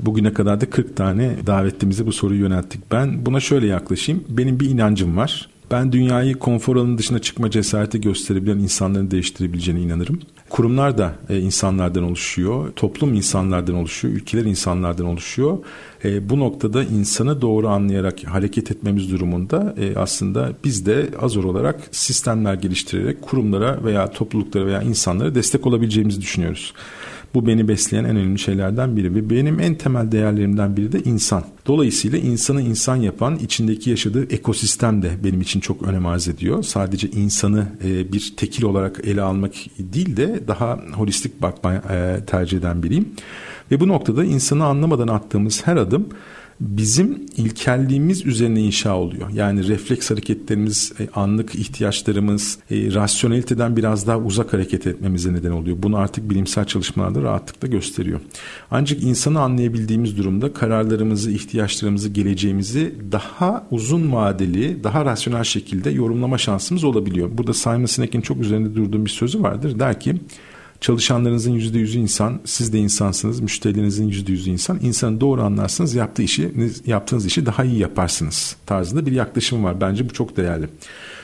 Bugüne kadar da 40 tane davetlimize bu soruyu yönelttik. Ben buna şöyle yaklaşayım. Benim bir inancım var. Ben dünyayı konfor alanının dışına çıkma cesareti gösterebilen insanların değiştirebileceğine inanırım. Kurumlar da e, insanlardan oluşuyor, toplum insanlardan oluşuyor, ülkeler insanlardan oluşuyor. E, bu noktada insanı doğru anlayarak hareket etmemiz durumunda e, aslında biz de azor olarak sistemler geliştirerek kurumlara veya topluluklara veya insanlara destek olabileceğimizi düşünüyoruz. Bu beni besleyen en önemli şeylerden biri ve benim en temel değerlerimden biri de insan. Dolayısıyla insanı insan yapan içindeki yaşadığı ekosistem de benim için çok önem arz ediyor. Sadece insanı e, bir tekil olarak ele almak değil de daha holistik bakmayı e, tercih eden biriyim. Ve bu noktada insanı anlamadan attığımız her adım bizim ilkelliğimiz üzerine inşa oluyor. Yani refleks hareketlerimiz, e, anlık ihtiyaçlarımız, e, rasyoneliteden biraz daha uzak hareket etmemize neden oluyor. Bunu artık bilimsel çalışmalarda rahatlıkla gösteriyor. Ancak insanı anlayabildiğimiz durumda kararlarımızı, ihtiyaçlarımızı, geleceğimizi daha uzun vadeli, daha rasyonel şekilde yorumlama şansımız olabiliyor. Burada Simon Sinek'in çok üzerinde durduğum bir sözü vardır. Der ki Çalışanlarınızın yüzde yüzü insan, siz de insansınız. Müşterilerinizin yüzde yüzü insan. İnsanı doğru anlarsınız, yaptığı işi, yaptığınız işi daha iyi yaparsınız tarzında bir yaklaşım var. Bence bu çok değerli.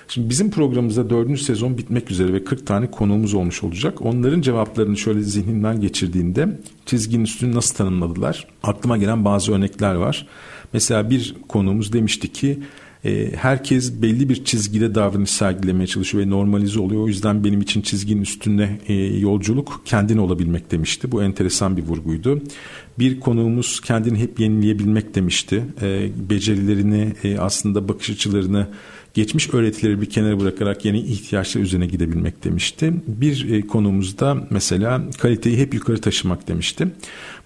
Şimdi bizim programımızda dördüncü sezon bitmek üzere ve 40 tane konuğumuz olmuş olacak. Onların cevaplarını şöyle zihninden geçirdiğinde çizginin üstünü nasıl tanımladılar? Aklıma gelen bazı örnekler var. Mesela bir konuğumuz demişti ki e, herkes belli bir çizgide davranış sergilemeye çalışıyor ve normalize oluyor. O yüzden benim için çizginin üstünde e, yolculuk kendin olabilmek demişti. Bu enteresan bir vurguydu. Bir konuğumuz kendini hep yenileyebilmek demişti. E, becerilerini e, aslında bakış açılarını geçmiş öğretileri bir kenara bırakarak yeni ihtiyaçlar üzerine gidebilmek demişti. Bir e, konumuzda mesela kaliteyi hep yukarı taşımak demişti.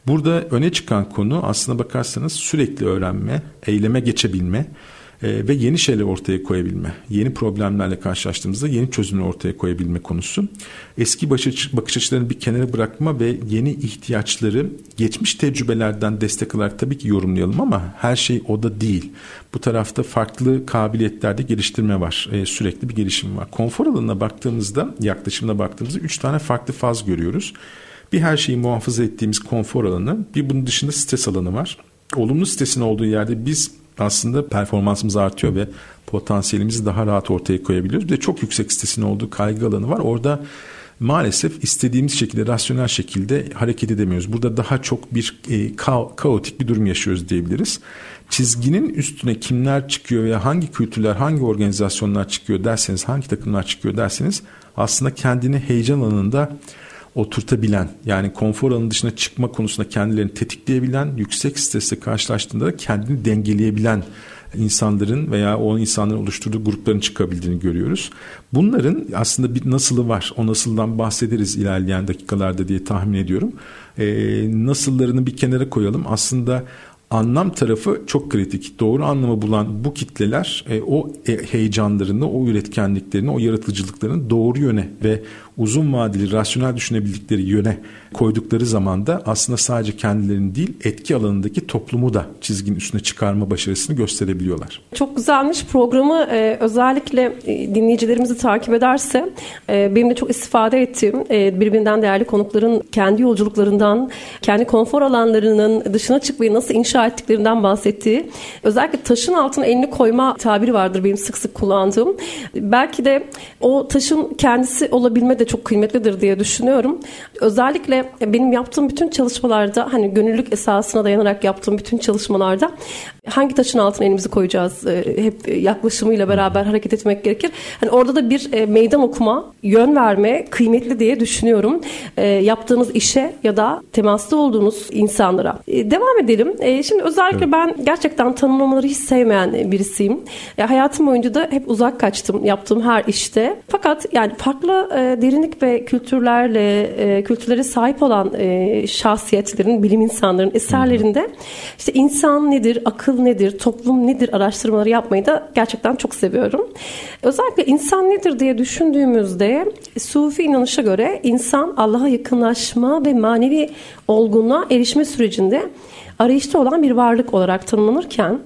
Burada öne çıkan konu aslına bakarsanız sürekli öğrenme, eyleme geçebilme e, ve yeni şeyler ortaya koyabilme, yeni problemlerle karşılaştığımızda yeni çözümler ortaya koyabilme konusu. Eski bakış açılarını bir kenara bırakma ve yeni ihtiyaçları geçmiş tecrübelerden destek alarak tabii ki yorumlayalım ama her şey o da değil. Bu tarafta farklı kabiliyetlerde geliştirme var. E, sürekli bir gelişim var. Konfor alanına baktığımızda, yaklaşımına baktığımızda üç tane farklı faz görüyoruz. Bir her şeyi muhafaza ettiğimiz konfor alanı, bir bunun dışında stres alanı var. Olumlu stresin olduğu yerde biz aslında performansımız artıyor ve potansiyelimizi daha rahat ortaya koyabiliyoruz. Bir de çok yüksek stresin olduğu kaygı alanı var. Orada maalesef istediğimiz şekilde rasyonel şekilde hareket edemiyoruz. Burada daha çok bir e, ka- kaotik bir durum yaşıyoruz diyebiliriz. Çizginin üstüne kimler çıkıyor veya hangi kültürler, hangi organizasyonlar çıkıyor derseniz, hangi takımlar çıkıyor derseniz aslında kendini heyecan alanında oturtabilen yani konfor alanı dışına çıkma konusunda kendilerini tetikleyebilen yüksek stresle karşılaştığında da kendini dengeleyebilen insanların veya o insanların oluşturduğu grupların çıkabildiğini görüyoruz. Bunların aslında bir nasılı var. O nasıldan bahsederiz ilerleyen dakikalarda diye tahmin ediyorum. E, nasıllarını bir kenara koyalım. Aslında anlam tarafı çok kritik. Doğru anlamı bulan bu kitleler e, o e, heyecanlarını, o üretkenliklerini, o yaratıcılıklarını doğru yöne ve uzun vadeli rasyonel düşünebildikleri yöne koydukları zaman da aslında sadece kendilerini değil etki alanındaki toplumu da çizginin üstüne çıkarma başarısını gösterebiliyorlar. Çok güzelmiş programı e, özellikle e, dinleyicilerimizi takip ederse e, benim de çok istifade ettiğim e, birbirinden değerli konukların kendi yolculuklarından kendi konfor alanlarının dışına çıkmayı nasıl inşa ettiklerinden bahsettiği özellikle taşın altına elini koyma tabiri vardır benim sık sık kullandığım. Belki de o taşın kendisi olabilme de çok kıymetlidir diye düşünüyorum. Özellikle benim yaptığım bütün çalışmalarda hani gönüllülük esasına dayanarak yaptığım bütün çalışmalarda hangi taşın altına elimizi koyacağız e, hep yaklaşımıyla beraber hareket etmek gerekir. Hani orada da bir e, meydan okuma, yön verme kıymetli diye düşünüyorum. E, yaptığınız işe ya da temaslı olduğunuz insanlara. Devam edelim. Şimdi özellikle evet. ben gerçekten tanımlamaları hiç sevmeyen birisiyim. Hayatım boyunca da hep uzak kaçtım yaptığım her işte. Fakat yani farklı derinlik ve kültürlerle kültürlere sahip olan şahsiyetlerin, bilim insanların eserlerinde işte insan nedir, akıl akıl nedir, toplum nedir araştırmaları yapmayı da gerçekten çok seviyorum. Özellikle insan nedir diye düşündüğümüzde Sufi inanışa göre insan Allah'a yakınlaşma ve manevi olgunluğa erişme sürecinde arayışta olan bir varlık olarak tanımlanırken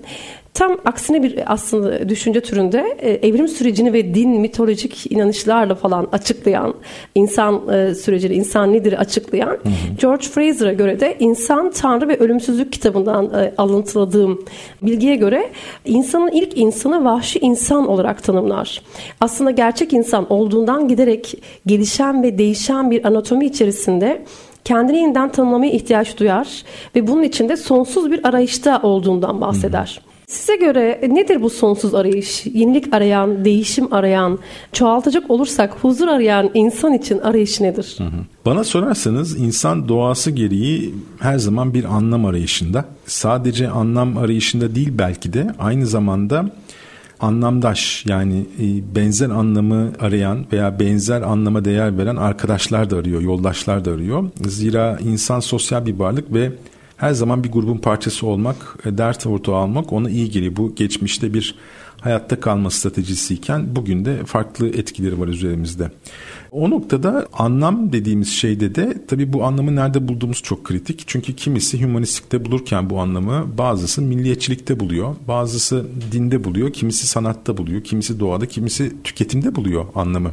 Tam aksine bir aslında düşünce türünde e, evrim sürecini ve din mitolojik inanışlarla falan açıklayan, insan e, sürecini, insan nedir açıklayan hı hı. George Fraser'a göre de İnsan, Tanrı ve Ölümsüzlük kitabından e, alıntıladığım bilgiye göre insanın ilk insanı vahşi insan olarak tanımlar. Aslında gerçek insan olduğundan giderek gelişen ve değişen bir anatomi içerisinde kendini yeniden tanımlamaya ihtiyaç duyar ve bunun içinde sonsuz bir arayışta olduğundan bahseder. Hı. Size göre nedir bu sonsuz arayış? Yenilik arayan, değişim arayan, çoğaltacak olursak huzur arayan insan için arayış nedir? Hı hı. Bana sorarsanız insan doğası gereği her zaman bir anlam arayışında. Sadece anlam arayışında değil belki de aynı zamanda anlamdaş yani e, benzer anlamı arayan veya benzer anlama değer veren arkadaşlar da arıyor, yoldaşlar da arıyor. Zira insan sosyal bir varlık ve her zaman bir grubun parçası olmak, e, dert ortağı almak ona iyi geliyor. Bu geçmişte bir hayatta kalma stratejisiyken bugün de farklı etkileri var üzerimizde. O noktada anlam dediğimiz şeyde de tabii bu anlamı nerede bulduğumuz çok kritik. Çünkü kimisi humanistikte bulurken bu anlamı bazısı milliyetçilikte buluyor. Bazısı dinde buluyor, kimisi sanatta buluyor, kimisi doğada, kimisi tüketimde buluyor anlamı.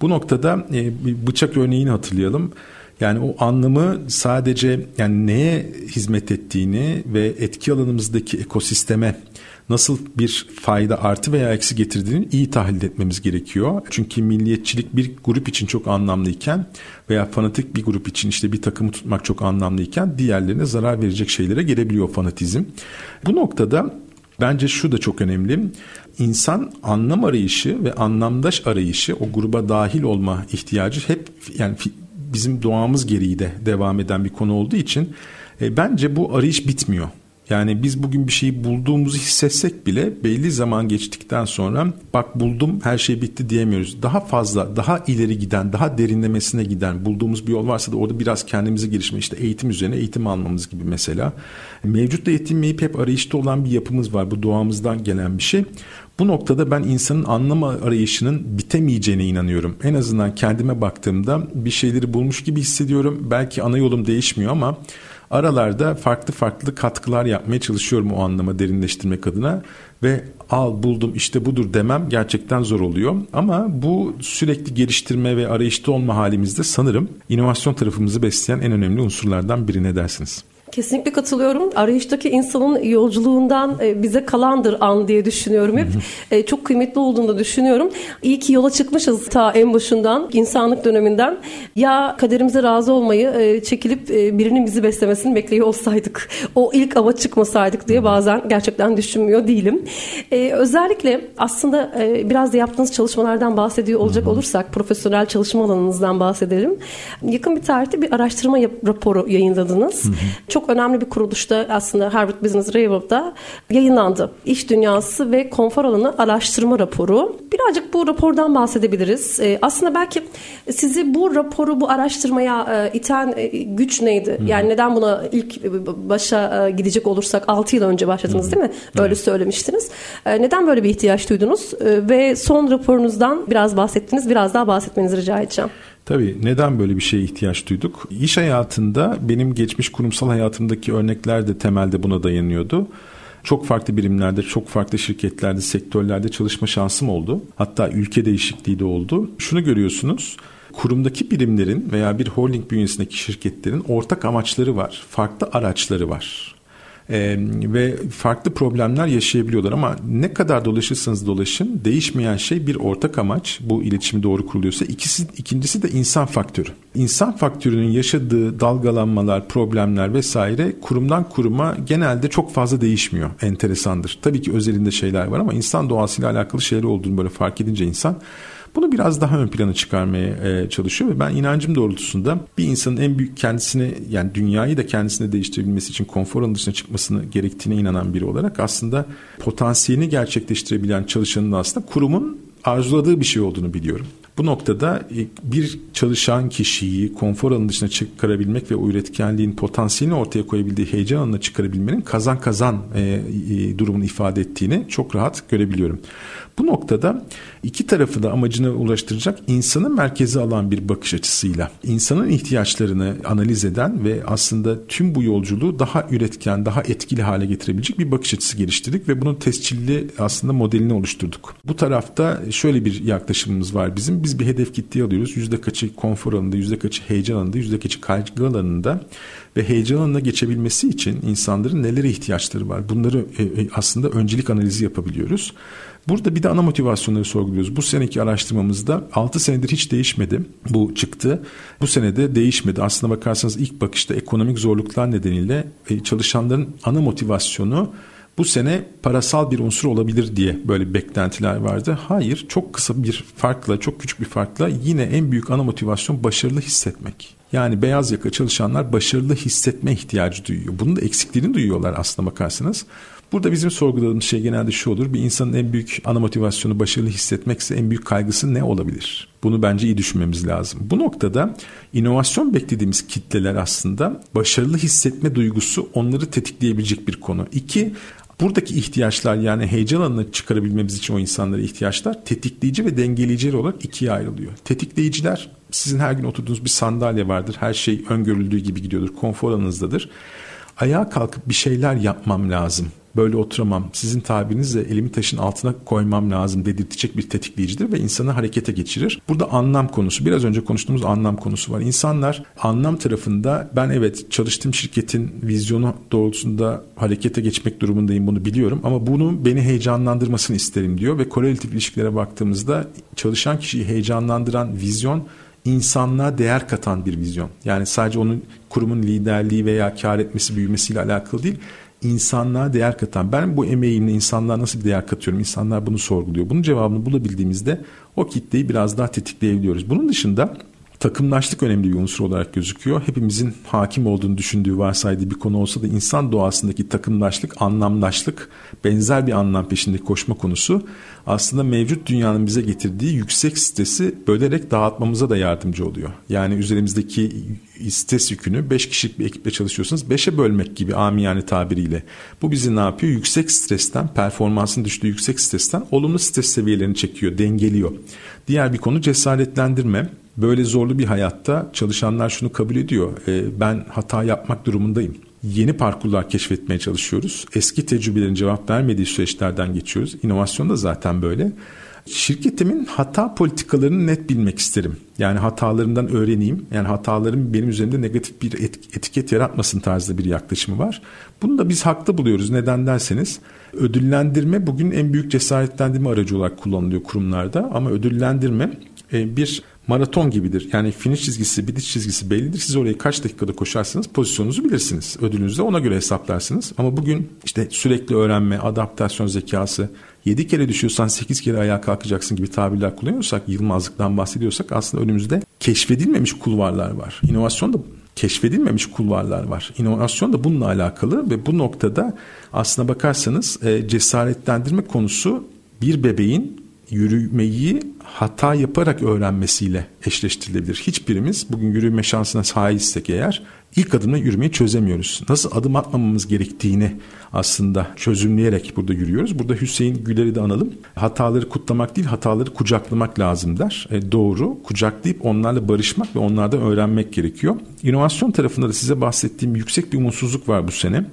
Bu noktada e, bıçak örneğini hatırlayalım. Yani o anlamı sadece yani neye hizmet ettiğini ve etki alanımızdaki ekosisteme nasıl bir fayda artı veya eksi getirdiğini iyi tahlil etmemiz gerekiyor. Çünkü milliyetçilik bir grup için çok anlamlıyken veya fanatik bir grup için işte bir takımı tutmak çok anlamlıyken diğerlerine zarar verecek şeylere gelebiliyor fanatizm. Bu noktada bence şu da çok önemli. İnsan anlam arayışı ve anlamdaş arayışı o gruba dahil olma ihtiyacı hep yani bizim doğamız gereği de devam eden bir konu olduğu için e, bence bu arayış bitmiyor. Yani biz bugün bir şeyi bulduğumuzu hissetsek bile belli zaman geçtikten sonra bak buldum her şey bitti diyemiyoruz. Daha fazla, daha ileri giden, daha derinlemesine giden bulduğumuz bir yol varsa da orada biraz kendimizi gelişme işte eğitim üzerine eğitim almamız gibi mesela. Mevcutla yetinmeyip hep arayışta olan bir yapımız var. Bu doğamızdan gelen bir şey. Bu noktada ben insanın anlama arayışının bitemeyeceğine inanıyorum. En azından kendime baktığımda bir şeyleri bulmuş gibi hissediyorum. Belki ana yolum değişmiyor ama aralarda farklı farklı katkılar yapmaya çalışıyorum o anlama derinleştirmek adına ve al buldum işte budur demem gerçekten zor oluyor. Ama bu sürekli geliştirme ve arayışta olma halimizde sanırım inovasyon tarafımızı besleyen en önemli unsurlardan biri ne dersiniz? Kesinlikle katılıyorum. Arayıştaki insanın yolculuğundan e, bize kalandır an diye düşünüyorum hep. E, çok kıymetli olduğunu da düşünüyorum. İyi ki yola çıkmışız ta en başından, insanlık döneminden. Ya kaderimize razı olmayı, e, çekilip birinin bizi beslemesini bekliyor olsaydık. O ilk ava çıkmasaydık diye bazen gerçekten düşünmüyor değilim. Özellikle aslında biraz da yaptığınız çalışmalardan bahsediyor olacak olursak profesyonel çalışma alanınızdan bahsedelim. Yakın bir tarihte bir araştırma raporu yayınladınız. Çok çok önemli bir kuruluşta aslında Harvard Business Review'da yayınlandı. İş dünyası ve konfor alanı araştırma raporu. Birazcık bu rapordan bahsedebiliriz. E, aslında belki sizi bu raporu, bu araştırmaya e, iten e, güç neydi? Hı. Yani neden buna ilk başa gidecek olursak 6 yıl önce başladınız Hı. değil mi? Öyle evet. söylemiştiniz. Neden böyle bir ihtiyaç duydunuz? Ve son raporunuzdan biraz bahsettiniz. Biraz daha bahsetmenizi rica edeceğim. Tabii neden böyle bir şeye ihtiyaç duyduk? İş hayatında benim geçmiş kurumsal hayatımdaki örnekler de temelde buna dayanıyordu. Çok farklı birimlerde, çok farklı şirketlerde, sektörlerde çalışma şansım oldu. Hatta ülke değişikliği de oldu. Şunu görüyorsunuz kurumdaki birimlerin veya bir holding bünyesindeki şirketlerin ortak amaçları var. Farklı araçları var e, ve farklı problemler yaşayabiliyorlar ama ne kadar dolaşırsanız dolaşın değişmeyen şey bir ortak amaç bu iletişimi doğru kuruluyorsa ikisi ikincisi de insan faktörü. İnsan faktörünün yaşadığı dalgalanmalar, problemler vesaire kurumdan kuruma genelde çok fazla değişmiyor. Enteresandır. Tabii ki özelinde şeyler var ama insan doğasıyla alakalı şeyler olduğunu böyle fark edince insan bunu biraz daha ön plana çıkarmaya e, çalışıyor ve ben inancım doğrultusunda bir insanın en büyük kendisini yani dünyayı da kendisine değiştirebilmesi için konfor alanı dışına çıkmasını gerektiğine inanan biri olarak aslında potansiyelini gerçekleştirebilen çalışanın aslında kurumun arzuladığı bir şey olduğunu biliyorum. Bu noktada e, bir çalışan kişiyi konfor alanı dışına çıkarabilmek ve o üretkenliğin potansiyelini ortaya koyabildiği heyecan alanına çıkarabilmenin kazan kazan e, e, durumunu ifade ettiğini çok rahat görebiliyorum. Bu noktada iki tarafı da amacına ulaştıracak insanı merkeze alan bir bakış açısıyla insanın ihtiyaçlarını analiz eden ve aslında tüm bu yolculuğu daha üretken, daha etkili hale getirebilecek bir bakış açısı geliştirdik ve bunun tescilli aslında modelini oluşturduk. Bu tarafta şöyle bir yaklaşımımız var bizim. Biz bir hedef kitleyi alıyoruz. Yüzde kaçı konfor alanında, yüzde kaçı heyecan alanında, yüzde kaçı kaygı alanında ve heyecan alanına geçebilmesi için insanların nelere ihtiyaçları var? Bunları e, e, aslında öncelik analizi yapabiliyoruz. Burada bir de ana motivasyonları sorguluyoruz. Bu seneki araştırmamızda 6 senedir hiç değişmedi. Bu çıktı. Bu senede değişmedi. Aslına bakarsanız ilk bakışta ekonomik zorluklar nedeniyle e, çalışanların ana motivasyonu bu sene parasal bir unsur olabilir diye böyle beklentiler vardı. Hayır çok kısa bir farkla çok küçük bir farkla yine en büyük ana motivasyon başarılı hissetmek. Yani beyaz yaka çalışanlar başarılı hissetme ihtiyacı duyuyor. Bunun da eksikliğini duyuyorlar aslına bakarsanız. Burada bizim sorguladığımız şey genelde şu olur. Bir insanın en büyük ana motivasyonu başarılı hissetmekse en büyük kaygısı ne olabilir? Bunu bence iyi düşünmemiz lazım. Bu noktada inovasyon beklediğimiz kitleler aslında başarılı hissetme duygusu onları tetikleyebilecek bir konu. İki, Buradaki ihtiyaçlar yani heyecan alanına çıkarabilmemiz için o insanlara ihtiyaçlar tetikleyici ve dengeleyici olarak ikiye ayrılıyor. Tetikleyiciler sizin her gün oturduğunuz bir sandalye vardır. Her şey öngörüldüğü gibi gidiyordur. Konfor alanınızdadır. Ayağa kalkıp bir şeyler yapmam lazım böyle oturamam. Sizin tabirinizle elimi taşın altına koymam lazım dedirtecek bir tetikleyicidir ve insanı harekete geçirir. Burada anlam konusu. Biraz önce konuştuğumuz anlam konusu var. İnsanlar anlam tarafında ben evet çalıştığım şirketin vizyonu doğrultusunda harekete geçmek durumundayım bunu biliyorum ama bunu beni heyecanlandırmasını isterim diyor ve korelatif ilişkilere baktığımızda çalışan kişiyi heyecanlandıran vizyon insanlığa değer katan bir vizyon. Yani sadece onun kurumun liderliği veya kar etmesi büyümesiyle alakalı değil insanlığa değer katan ben bu emeğimle insanlığa nasıl bir değer katıyorum insanlar bunu sorguluyor. Bunun cevabını bulabildiğimizde o kitleyi biraz daha tetikleyebiliyoruz. Bunun dışında takımlaştık önemli bir unsur olarak gözüküyor. Hepimizin hakim olduğunu düşündüğü varsaydığı bir konu olsa da insan doğasındaki takımlaştık, anlamlaştık, benzer bir anlam peşinde koşma konusu aslında mevcut dünyanın bize getirdiği yüksek stresi bölerek dağıtmamıza da yardımcı oluyor. Yani üzerimizdeki stres yükünü 5 kişilik bir ekiple çalışıyorsanız 5'e bölmek gibi amiyane tabiriyle. Bu bizi ne yapıyor? Yüksek stresten, performansın düştüğü yüksek stresten olumlu stres seviyelerini çekiyor, dengeliyor. Diğer bir konu cesaretlendirme. Böyle zorlu bir hayatta çalışanlar şunu kabul ediyor. E, ben hata yapmak durumundayım. Yeni parkurlar keşfetmeye çalışıyoruz. Eski tecrübelerin cevap vermediği süreçlerden geçiyoruz. İnovasyon da zaten böyle. Şirketimin hata politikalarını net bilmek isterim. Yani hatalarından öğreneyim. Yani hatalarım benim üzerimde negatif bir etiket yaratmasın tarzda bir yaklaşımı var. Bunu da biz haklı buluyoruz. Neden derseniz ödüllendirme bugün en büyük cesaretlendirme aracı olarak kullanılıyor kurumlarda. Ama ödüllendirme e, bir maraton gibidir. Yani finish çizgisi, bitiş çizgisi bellidir. Siz orayı kaç dakikada koşarsanız pozisyonunuzu bilirsiniz. Ödülünüzü de ona göre hesaplarsınız. Ama bugün işte sürekli öğrenme, adaptasyon zekası, 7 kere düşüyorsan 8 kere ayağa kalkacaksın gibi tabirler kullanıyorsak, yılmazlıktan bahsediyorsak aslında önümüzde keşfedilmemiş kulvarlar var. İnovasyon da keşfedilmemiş kulvarlar var. İnovasyon da bununla alakalı ve bu noktada aslına bakarsanız e, cesaretlendirme konusu bir bebeğin yürümeyi hata yaparak öğrenmesiyle eşleştirilebilir. Hiçbirimiz bugün yürüme şansına sahipsek eğer ilk adımla yürümeyi çözemiyoruz. Nasıl adım atmamamız gerektiğini aslında çözümleyerek burada yürüyoruz. Burada Hüseyin Güler'i de analım. Hataları kutlamak değil hataları kucaklamak lazım der. E, doğru kucaklayıp onlarla barışmak ve onlardan öğrenmek gerekiyor. İnovasyon tarafında da size bahsettiğim yüksek bir umutsuzluk var bu sene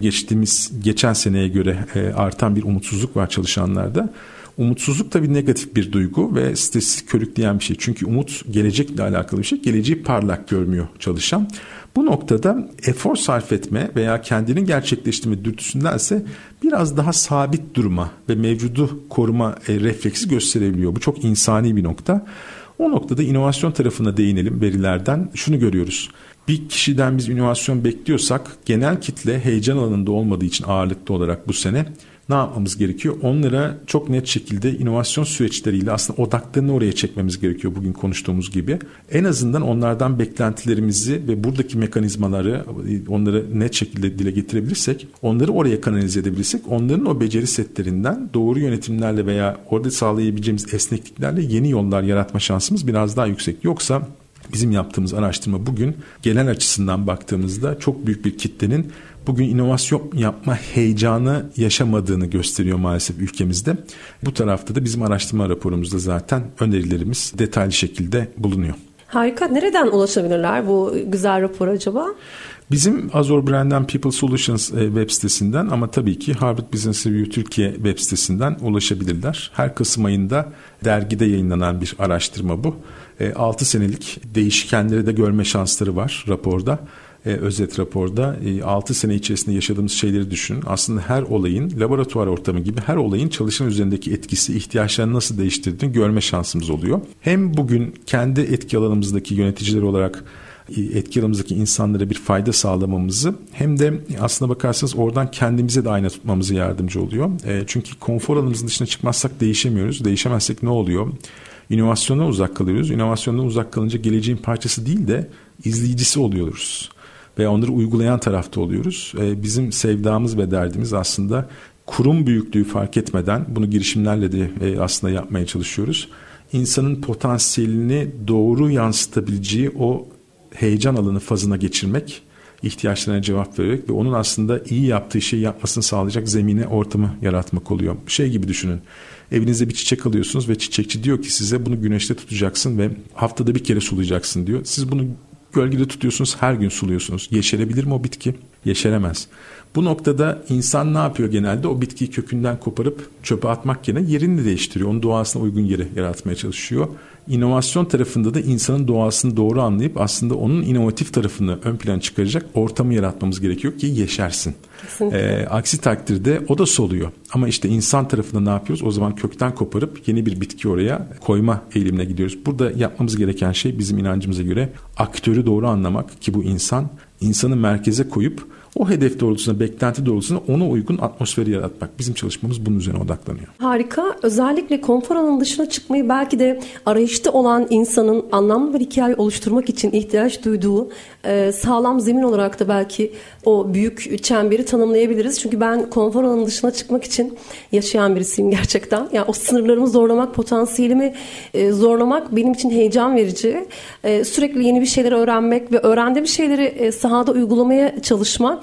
geçtiğimiz geçen seneye göre e, artan bir umutsuzluk var çalışanlarda. Umutsuzluk tabii negatif bir duygu ve stresi körükleyen bir şey. Çünkü umut gelecekle alakalı bir şey. Geleceği parlak görmüyor çalışan. Bu noktada efor sarf etme veya kendini gerçekleştirme dürtüsündense biraz daha sabit durma ve mevcudu koruma e, refleksi gösterebiliyor. Bu çok insani bir nokta. O noktada inovasyon tarafına değinelim verilerden. Şunu görüyoruz. Bir kişiden biz inovasyon bekliyorsak genel kitle heyecan alanında olmadığı için ağırlıklı olarak bu sene ne yapmamız gerekiyor? Onlara çok net şekilde inovasyon süreçleriyle aslında odaklarını oraya çekmemiz gerekiyor bugün konuştuğumuz gibi. En azından onlardan beklentilerimizi ve buradaki mekanizmaları onları net şekilde dile getirebilirsek, onları oraya kanalize edebilirsek, onların o beceri setlerinden doğru yönetimlerle veya orada sağlayabileceğimiz esnekliklerle yeni yollar yaratma şansımız biraz daha yüksek. Yoksa bizim yaptığımız araştırma bugün genel açısından baktığımızda çok büyük bir kitlenin bugün inovasyon yapma heyecanı yaşamadığını gösteriyor maalesef ülkemizde. Bu tarafta da bizim araştırma raporumuzda zaten önerilerimiz detaylı şekilde bulunuyor. Harika. Nereden ulaşabilirler bu güzel rapor acaba? Bizim Azor Brand'den People Solutions e, web sitesinden ama tabii ki Harvard Business Review Türkiye web sitesinden ulaşabilirler. Her Kasım ayında dergide yayınlanan bir araştırma bu. 6 e, senelik değişkenleri de görme şansları var raporda e, özet raporda e, 6 sene içerisinde yaşadığımız şeyleri düşünün. Aslında her olayın laboratuvar ortamı gibi her olayın çalışan üzerindeki etkisi, ihtiyaçlarını nasıl değiştirdiğini görme şansımız oluyor. Hem bugün kendi etki alanımızdaki yöneticiler olarak e, etki alanımızdaki insanlara bir fayda sağlamamızı hem de aslına bakarsanız oradan kendimize de ayna tutmamızı yardımcı oluyor. E, çünkü konfor alanımızın dışına çıkmazsak değişemiyoruz. Değişemezsek ne oluyor? İnovasyondan uzak kalıyoruz. İnovasyondan uzak kalınca geleceğin parçası değil de izleyicisi oluyoruz ve onları uygulayan tarafta oluyoruz. E, bizim sevdamız ve derdimiz aslında kurum büyüklüğü fark etmeden bunu girişimlerle de e, aslında yapmaya çalışıyoruz. İnsanın potansiyelini doğru yansıtabileceği o heyecan alanı fazına geçirmek, ihtiyaçlarına cevap vererek ve onun aslında iyi yaptığı şeyi yapmasını sağlayacak zemine, ortamı yaratmak oluyor. Şey gibi düşünün. Evinizde bir çiçek alıyorsunuz ve çiçekçi diyor ki size bunu güneşte tutacaksın ve haftada bir kere sulayacaksın diyor. Siz bunu Gölgede tutuyorsunuz her gün suluyorsunuz. Yeşerebilir mi o bitki? Yeşeremez. Bu noktada insan ne yapıyor genelde? O bitkiyi kökünden koparıp çöpe atmak yerine yerini değiştiriyor. Onun doğasına uygun yeri yaratmaya çalışıyor. İnovasyon tarafında da insanın doğasını doğru anlayıp aslında onun inovatif tarafını ön plan çıkaracak ortamı yaratmamız gerekiyor ki yeşersin. E, aksi takdirde o da soluyor. Ama işte insan tarafında ne yapıyoruz? O zaman kökten koparıp yeni bir bitki oraya koyma eğilimine gidiyoruz. Burada yapmamız gereken şey bizim inancımıza göre aktörü doğru anlamak ki bu insan insanı merkeze koyup o hedef doğrultusunda, beklenti doğrultusunda ona uygun atmosferi yaratmak. Bizim çalışmamız bunun üzerine odaklanıyor. Harika. Özellikle konfor alanının dışına çıkmayı belki de arayışta olan insanın anlamlı bir hikaye oluşturmak için ihtiyaç duyduğu e, sağlam zemin olarak da belki o büyük çemberi tanımlayabiliriz. Çünkü ben konfor alanının dışına çıkmak için yaşayan birisiyim gerçekten. Yani o sınırlarımı zorlamak, potansiyelimi e, zorlamak benim için heyecan verici. E, sürekli yeni bir şeyler öğrenmek ve öğrendiğim şeyleri sahada uygulamaya çalışmak.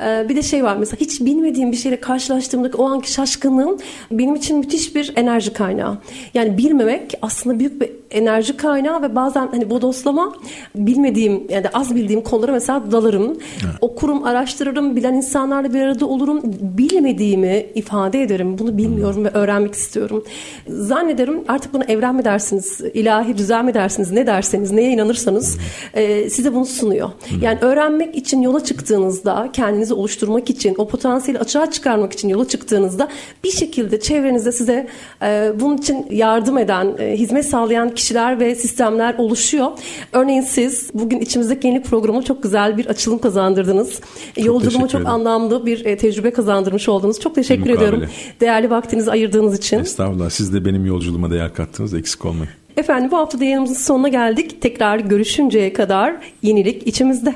E, bir de şey var mesela hiç bilmediğim bir şeyle karşılaştığımda o anki şaşkınlığım benim için müthiş bir enerji kaynağı. Yani bilmemek aslında büyük bir enerji kaynağı ve bazen hani bodoslama bilmediğim yani az bildiğim konulara mesela dalarım. Evet. Okurum, araştırırım, bilen insanlarla bir arada olurum. Bilmediğimi ifade ederim. Bunu bilmiyorum ve öğrenmek istiyorum. Zannederim artık bunu evren mi dersiniz, ilahi düzen mi dersiniz, ne derseniz, neye inanırsanız e, size bunu sunuyor. Yani öğrenmek için yola çıktığınızda, kendinizi oluşturmak için, o potansiyeli açığa çıkarmak için yola çıktığınızda bir şekilde çevrenizde size e, bunun için yardım eden, e, hizmet sağlayan kişiler ve sistemler oluşuyor. Örneğin siz bugün içimizdeki yeni programı çok güzel bir açılım kazandırdınız. Çok Yolculuğuma çok anlamlı bir e, tecrübe kazandırmış oldunuz. Çok teşekkür ediyorum. Değerli vaktinizi ayırdığınız için. Estağfurullah. Siz de benim yolculuğuma değer kattınız. Eksik olmayın. Efendim bu hafta da yayınımızın sonuna geldik. Tekrar görüşünceye kadar yenilik içimizde.